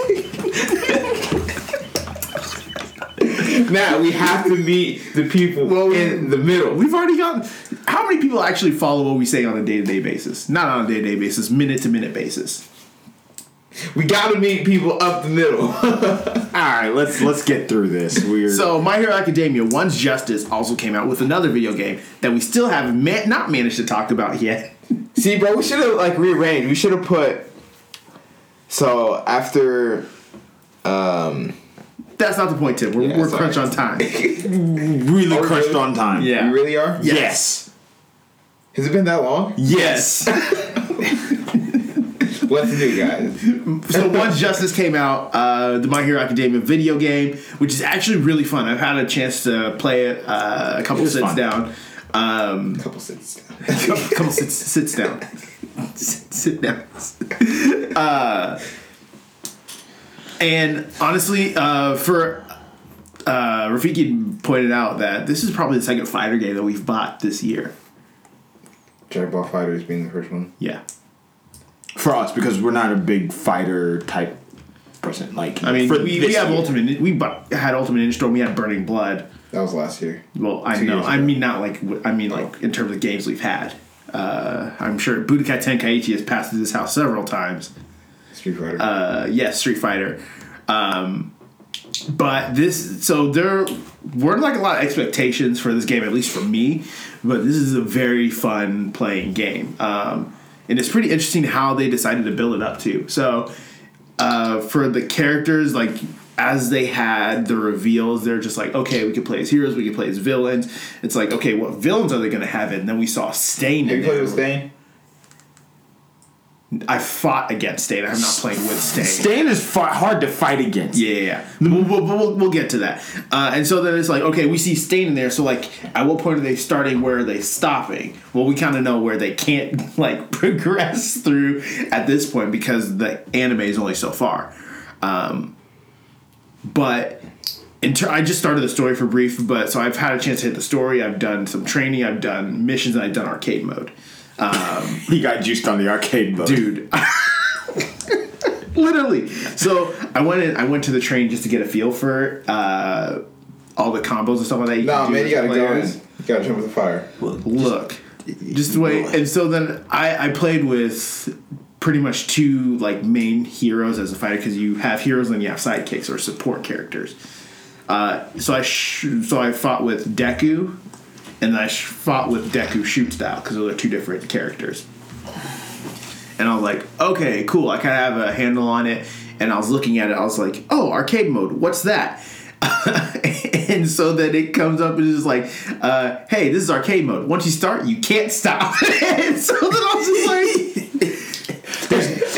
[laughs] Matt, we have to meet the people Well, in the middle. We've already got. How many people actually follow what we say on a day to day basis? Not on a day to day basis, minute to minute basis. We gotta meet people up the middle. [laughs] All right, let's let's get through this. We're So, My Hero Academia, One's Justice, also came out with another video game that we still have ma- not managed to talk about yet. [laughs] See, bro, we should have like rearranged. We should have put. So after, um, That's not the point, Tim. We're, Yeah, we're sorry. crunch on time. [laughs] really Oh, crushed really? on time. Yeah. we really are. Yes. Has it been that long? Yes. [laughs] What's new, guys? [laughs] so One's Justice came out, uh, the My Hero Academia video game, which is actually really fun. I've had a chance to play it uh, a couple was sits fun. down. Um, couple sits. a couple sits, sits down. sit, sit down. Uh, and honestly, uh, for uh, Rafiki pointed out that this is probably the second fighter game that we've bought this year. Dragon Ball FighterZ being the first one. Yeah, For us, because we're not a big fighter type person. Like, I mean, for we, we have year. Ultimate. We bought, had Ultimate Ninja Storm. We had Burning Blood. That was last year. Well, I Two know. I mean, not like I mean, like in terms of games we've had. Uh, I'm sure Budokai Tenkaichi has passed through this house several times. Street Fighter. uh, yes, Street Fighter. Um, but this, so there weren't like a lot of expectations for this game, at least for me. But this is a very fun playing game, um, and it's pretty interesting how they decided to build it up too. So uh, for the characters, like as they had the reveals, they're just like, okay, we could play as heroes, we could play as villains. It's like, okay, what villains are they going to have? And then we saw Stain. In you played with Stain? I fought against Stain. I'm not playing with Stain. Stain is fi- hard to fight against. Yeah, yeah, yeah. We'll, we'll, we'll, we'll get to that. Uh, and so then it's like, okay, we see Stain in there. So like, at what point are they starting? Where are they stopping? Well, we kind of know where they can't [laughs] like [laughs] progress through at this point because the anime is only so far. Um, but ter- I just started the story for brief, but so I've had a chance to hit the story. I've done some training. I've done missions. And I've done arcade mode. [laughs] He got juiced on the arcade mode. dude. [laughs] Literally. So I went in. I went to the train just to get a feel for uh, all the combos and stuff like that. you No, can do man, you gotta go in. You gotta jump with the fire. Look, just wait. And so then I, I played with pretty much two like main heroes as a fighter because you have heroes and you have sidekicks or support characters. Uh, so I sh- so I fought with Deku, and I fought with Deku shoot style because those are two different characters. And I was like, okay, cool. I kind of have a handle on it. And I was looking at it. I was like, oh, arcade mode. What's that? [laughs] and so then it comes up and it's like, uh, hey, this is arcade mode. Once you start, you can't stop. [laughs] and so then I was just like,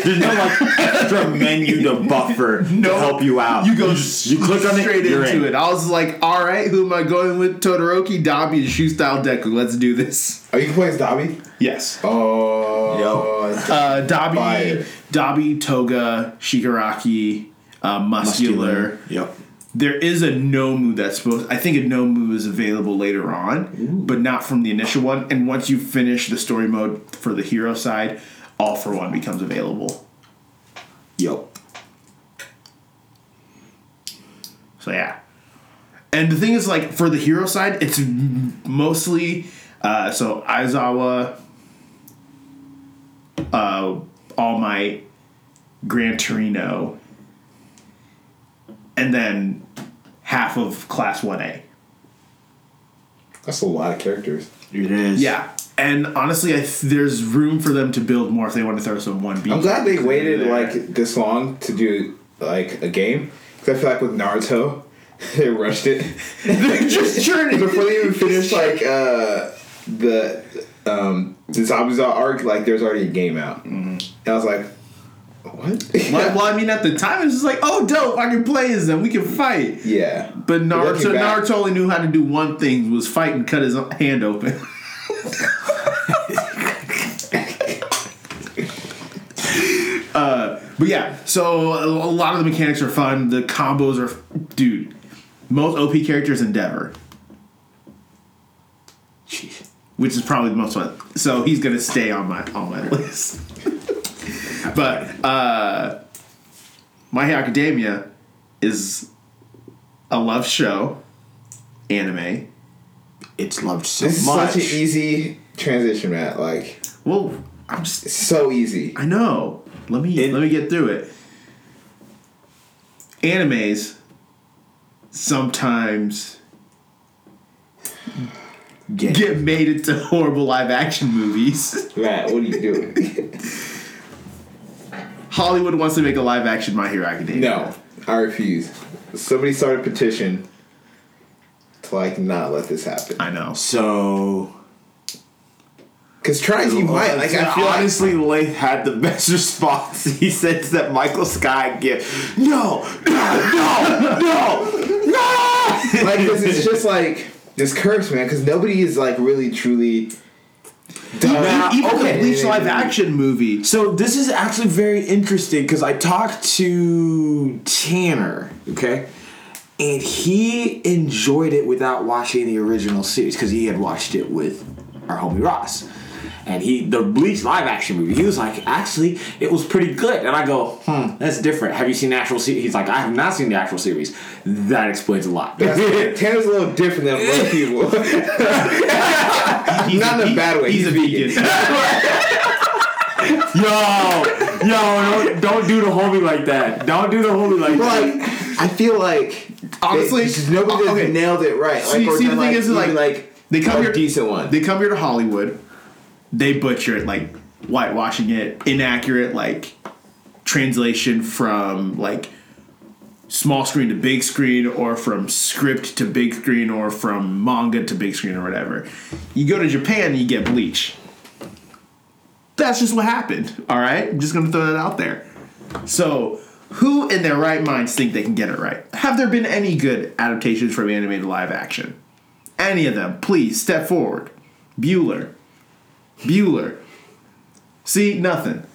There's no like extra [laughs] menu to buffer No. to help you out. you go you click on it, straight you're into in. it. I was like, all right, who am I going with? Todoroki, Dabi, and Shoot Style Deku. Let's do this. Oh, you can play as Dabi? Yes. Oh. Yo. Uh, Dabi, Fire. Dabi, Toga, Shigaraki, uh, muscular. Yep. There is a Nomu that's supposed. I think a Nomu is available later on, but not from the initial one. And once you finish the story mode for the hero side, all for one becomes available. Yep. So yeah. And the thing is, like for the hero side, it's mostly uh, so Aizawa, uh, All Might, Gran Torino, and then half of Class One A. That's a lot of characters. It is. Yeah, and honestly, I th- there's room for them to build more if they want to throw some one. I'm glad they waited like this long to do like a game. Because I feel like with Naruto, [laughs] they rushed it. [laughs] they're just churning. Before they even finished like uh, the um, the Zabuza arc, like there's already a game out. And I was like, what? well, [laughs] well, I mean, at the time, it was just like, oh, dope! I can play as them. We can fight. yeah. But Naruto, Looking back- Naruto only knew how to do one thing: was fight and cut his hand open. uh, but yeah, so a lot of the mechanics are fun. The combos are, dude. Most OP characters Endeavor, Jeez. which is probably the most fun. So he's gonna stay on my on my [laughs] list. but uh, My Hero Academia is a love show, anime. It's loved so This is much. such an easy transition, Matt. Like Well, I'm just it's so easy. I know. Let me It- let me get through it. Animes sometimes Get, get made into horrible live action movies. [laughs] Matt, what are you doing? Hollywood wants to make a live action My Hero Academia. no, I refuse. Somebody started a petition to like not let this happen. I know. so Cause tries you might. Like I feel like honestly, Lath had the [laughs] best response. [laughs] He says that Michael Scott give no, no, no, no, no. [laughs] like this is just like this curse, man. Because nobody is like really truly Now, Even okay. the Bleach live action movie. So this is actually very interesting because I talked to Tanner, okay, and he enjoyed it without watching the original series because he had watched it with our homie Ross. And he, the Bleach live action movie, he was like, actually, it was pretty good. And I go, hmm, that's different. Have you seen the actual series? He's like, I have not seen the actual series. That explains a lot. [laughs] Tanner's a little different than most people. [laughs] Not in a bad way. He's, a vegan. yo, yo, don't, don't do the homie like that. Don't do the homie like But that. like, I feel like Honestly, they, nobody okay. nailed it right. Like, See- see, the done, thing like, is, like, like they come a here- decent one. They come here to Hollywood. They butcher it, like whitewashing it, inaccurate, like translation from like small screen to big screen, or from script to big screen, or from manga to big screen, or whatever. You go to Japan, and you get Bleach. That's just what happened. All right, I'm just gonna throw that out there. So, who in their right minds think they can get it right? Have there been any good adaptations from anime to live action? Any of them, please step forward. Bueller. Bueller. See, nothing.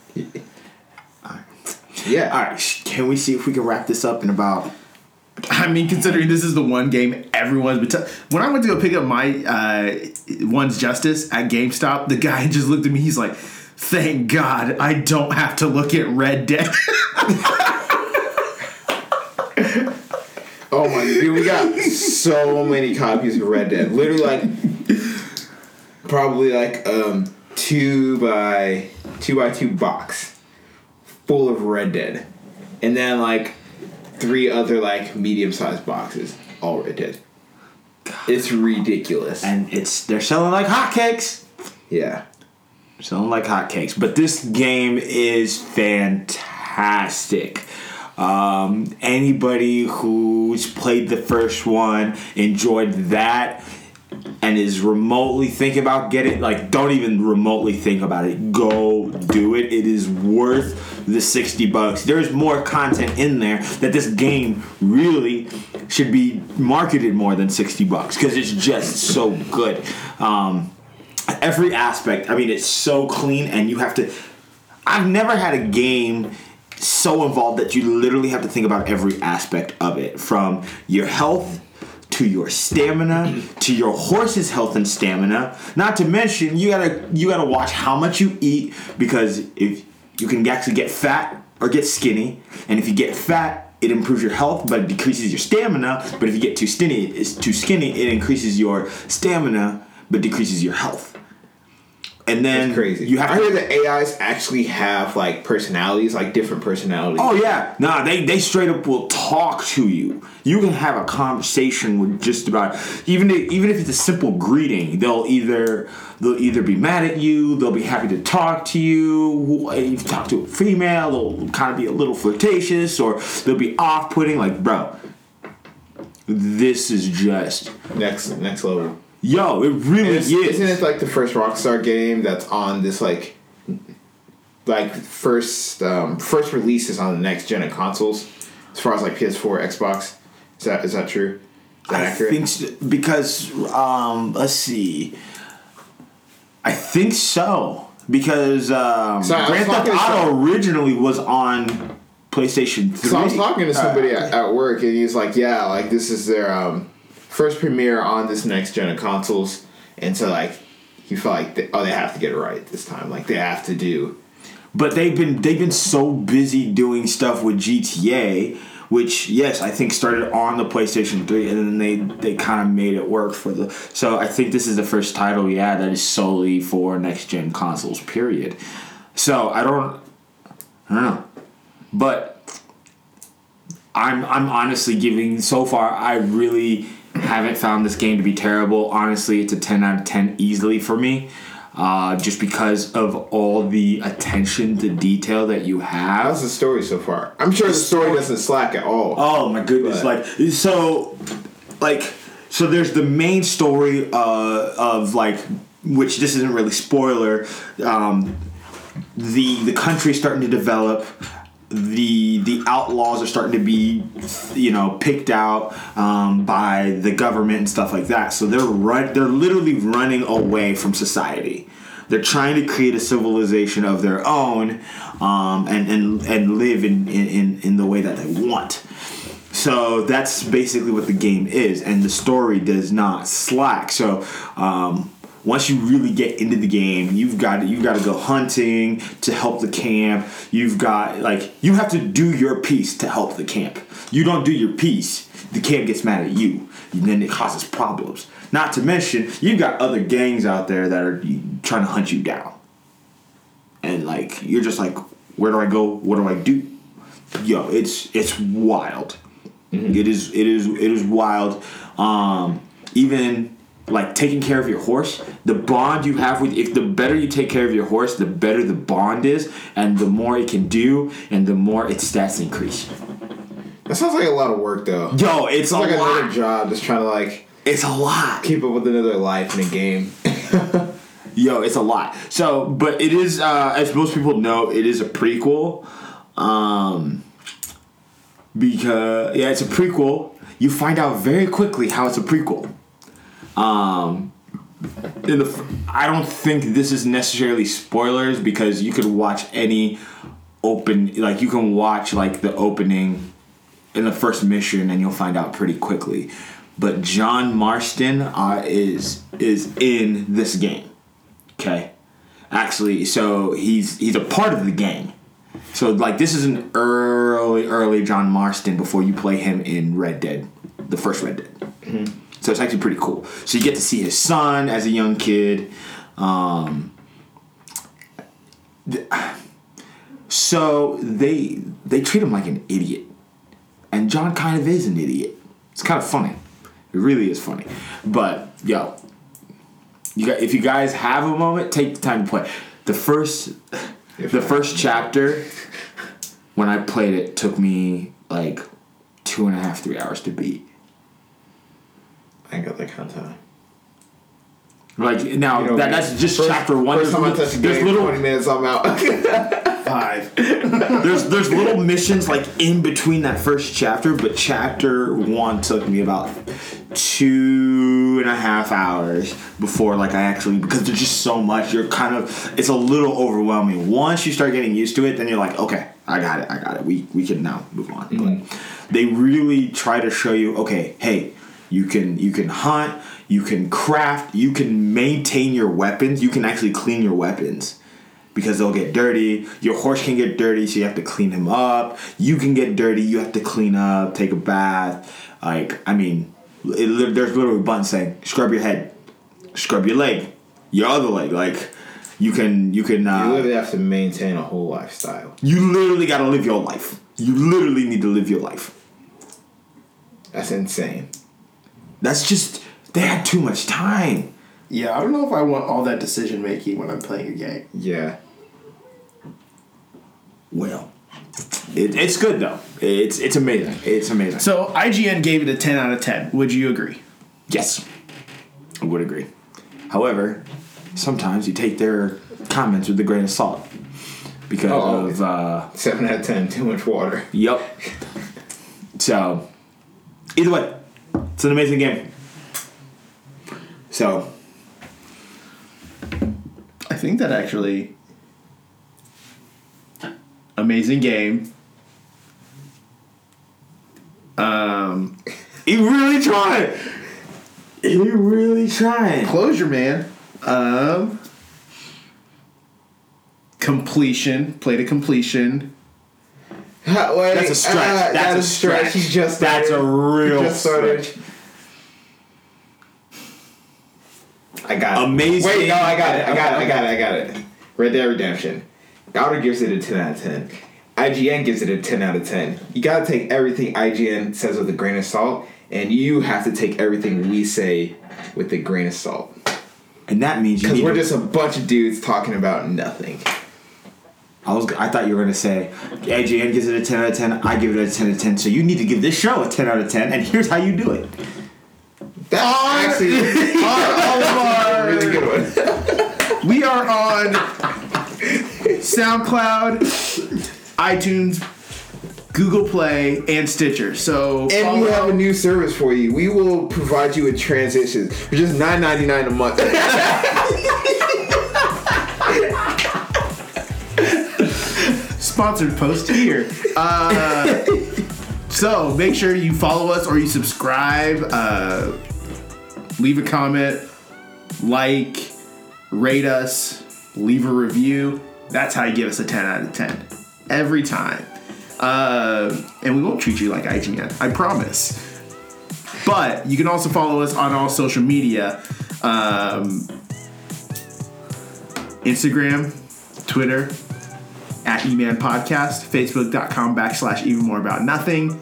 yeah. All right, can we see if we can wrap this up in about? I mean, considering this is the one game everyone's been. T- when I went to go pick up my uh, One's Justice at GameStop, the guy just looked at me. He's like, "Thank God I don't have to look at Red Dead." Oh my dude, we got so many copies of Red Dead. Literally like probably like um two by two by two box full of Red Dead. And then like three other like medium sized boxes, all Red Dead. It's ridiculous. And it's they're selling like hotcakes. Yeah. Selling like hotcakes. But this game is fantastic. Um, anybody who's played the first one enjoyed that and is remotely thinking about getting it. like don't even remotely think about it. Go do it. It is worth the 60 bucks. There's more content in there that this game really should be marketed more than 60 bucks because it's just so good. Um, every aspect i mean it's so clean and you have to i've never had a game so involved that you literally have to think about every aspect of it from your health to your stamina to your horse's health and stamina. Not to mention you gotta you gotta watch how much you eat because if you can actually get fat or get skinny and if you get fat it improves your health but it decreases your stamina but if you get too skinny it's too skinny it increases your stamina but decreases your health and then It's crazy. you have I to heard that AIs actually have like personalities, like different personalities. Oh yeah, nah, they they straight up will talk to you. You can have a conversation with just about even if, even if it's a simple greeting. They'll either they'll either be mad at you, they'll be happy to talk to you. If you talk to a female, they'll kind of be a little flirtatious, or they'll be off putting. Like, bro, this is just Next next level. Yo. It really is. Isn't it like the first Rockstar game that's on this like like first um, first releases on the next gen of consoles as far as like PS4, Xbox? Is that is that true? Is that I accurate? think s because um, let's see. I think so because um, So Grand Theft Auto originally was on PlayStation Three. So I was talking to somebody Uh, at, at work, and he's like, "Yeah, like this is their um, first premiere on this next gen of consoles," and so like he felt like, they, oh, they have to get it right this time. Like they have to do. but they've been they've been so busy doing stuff with GTA, which yes, I think started on the PlayStation Three, and then they they kind of made it work for the. So I think this is the first title, yeah, that is solely for next gen consoles. Period. So I don't, I don't know, but I'm I'm honestly giving so far. I really haven't found this game to be terrible. Honestly, it's a ten out of ten easily for me. Uh, just because of all the attention to detail that you have. How's the story so far? I'm sure the story story- doesn't slack at all. Oh my goodness! But- Like so, like so. There's the main story uh, of like, which this isn't really spoiler. Um, the the country is starting to develop. The the outlaws are starting to be, you know, picked out um, by the government and stuff like that. So they're run. They're literally running away from society. They're trying to create a civilization of their own, um, and and and live in, in in the way that they want. So that's basically what the game is, and the story does not slack. So um, once you really get into the game, you've got you've got to go hunting to help the camp. You've got like you have to do your piece to help the camp. You don't do your piece, the camp gets mad at you, and then it causes problems. Not to mention, you've got other gangs out there that are trying to hunt you down, and like you're just like, where do I go? What do I do? Yo, it's it's wild. It is it is it is wild. Um, even like taking care of your horse, the bond you have with if the better you take care of your horse, the better the bond is, and the more it can do, and the more its stats increase. That sounds like a lot of work, though. Yo, it's It's a like lot. another job, just trying to like It's a lot. keep up with another life in a game. [laughs] Yo, it's a lot. So, but it is, uh, as most people know, it is a prequel. Um, because yeah, it's a prequel. You find out very quickly how it's a prequel. Um, in the, I don't think this is necessarily spoilers because you could watch any open, like you can watch like the opening in the first mission and you'll find out pretty quickly. But John Marston uh, is is in this game. Okay, actually, so he's he's a part of the gang. So like this is an early early John Marston before you play him in Red Dead, the first Red Dead. So it's actually pretty cool. So you get to see his son as a young kid. Um, th- so they they treat him like an idiot, and John kind of is an idiot. It's kind of funny. It really is funny. But yo, you got if you guys have a moment, take the time to play. The first the first chapter when I played it took me like two and a half, three hours to beat. I ain't got that kind. Like now You know that, that's just First- chapter one. First There's, time I little, touched there's game, little twenty minutes, I'm out. [laughs] Five. there's there's little missions like in between that first chapter, but chapter one took me about two and a half hours before like I actually because there's just so much. You're kind of it's a little overwhelming. Once you start getting used to it, then you're like, okay, I got it, I got it. We we can now move on. Mm-hmm. But they really try to show you, okay, hey, you can you can hunt, you can craft, you can maintain your weapons, you can actually clean your weapons because they'll get dirty. Your horse can get dirty, so you have to clean him up. You can get dirty, you have to clean up, take a bath. Like, I mean, it, there's literally a buttons saying scrub your head, scrub your leg, your other leg. Like, you can, you can, you uh, literally have to maintain a whole lifestyle. you literally gotta live your life. You literally need to live your life. That's insane. That's just, they had too much time. Yeah, I don't know if I want all that decision making when I'm playing a game. Yeah. Well, it, it's good though. It's it's amazing. It's amazing. So IGN gave it a 10 out of 10. Would you agree? Yes, I would agree. However, sometimes you take their comments with a grain of salt because Oh, of uh, Seven out of ten. Too much water. yep. So, either way, it's an amazing game. So, I think that actually amazing game. Um, he really tried. He really tried. closure, man. Um, completion. Play to completion. [laughs] Wait, That's a stretch. ah, That's that a stretch. stretch. He just That's a real just started. stretch. I got it. Amazing. Wait, no, I got it. I got it. I got it. I got it. Red Dead Redemption. Gouda gives it a 10 out of 10. IGN gives it a 10 out of 10. You gotta take everything IGN says with a grain of salt, and you have to take everything we say with a grain of salt. And that means you Because we're to- just a bunch of dudes talking about nothing. I was I thought you were gonna say AJN gives it a ten out of ten. I give it a ten out of ten. So you need to give this show a ten out of ten. And here's how you do it. That's ah! actually [laughs] a really good one. We are on SoundCloud, iTunes, Google Play, and Stitcher. So And we have a new service for you. We will provide you with transitions for just nine ninety nine a month. [laughs] Sponsored post here. Uh, [laughs] so make sure you follow us or you subscribe. Uh, leave a comment, like, rate us, leave a review. That's how you give us a 10 out of 10 every time. Uh, and we won't treat you like IGN, I promise. But you can also follow us on all social media um, Instagram, Twitter, at eman podcast, facebook.com backslash even more about nothing.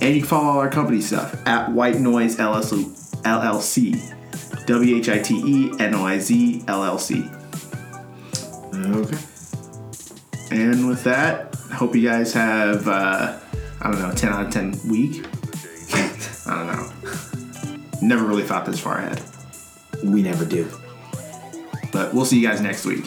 And you can follow all our company stuff at White Noise LLC. W H I T E N O I Z L L C. Okay. And with that, I hope you guys have, uh, I don't know, 10 out of 10 week. [laughs] I don't know. Never really thought this far ahead. We never do. But we'll see you guys next week.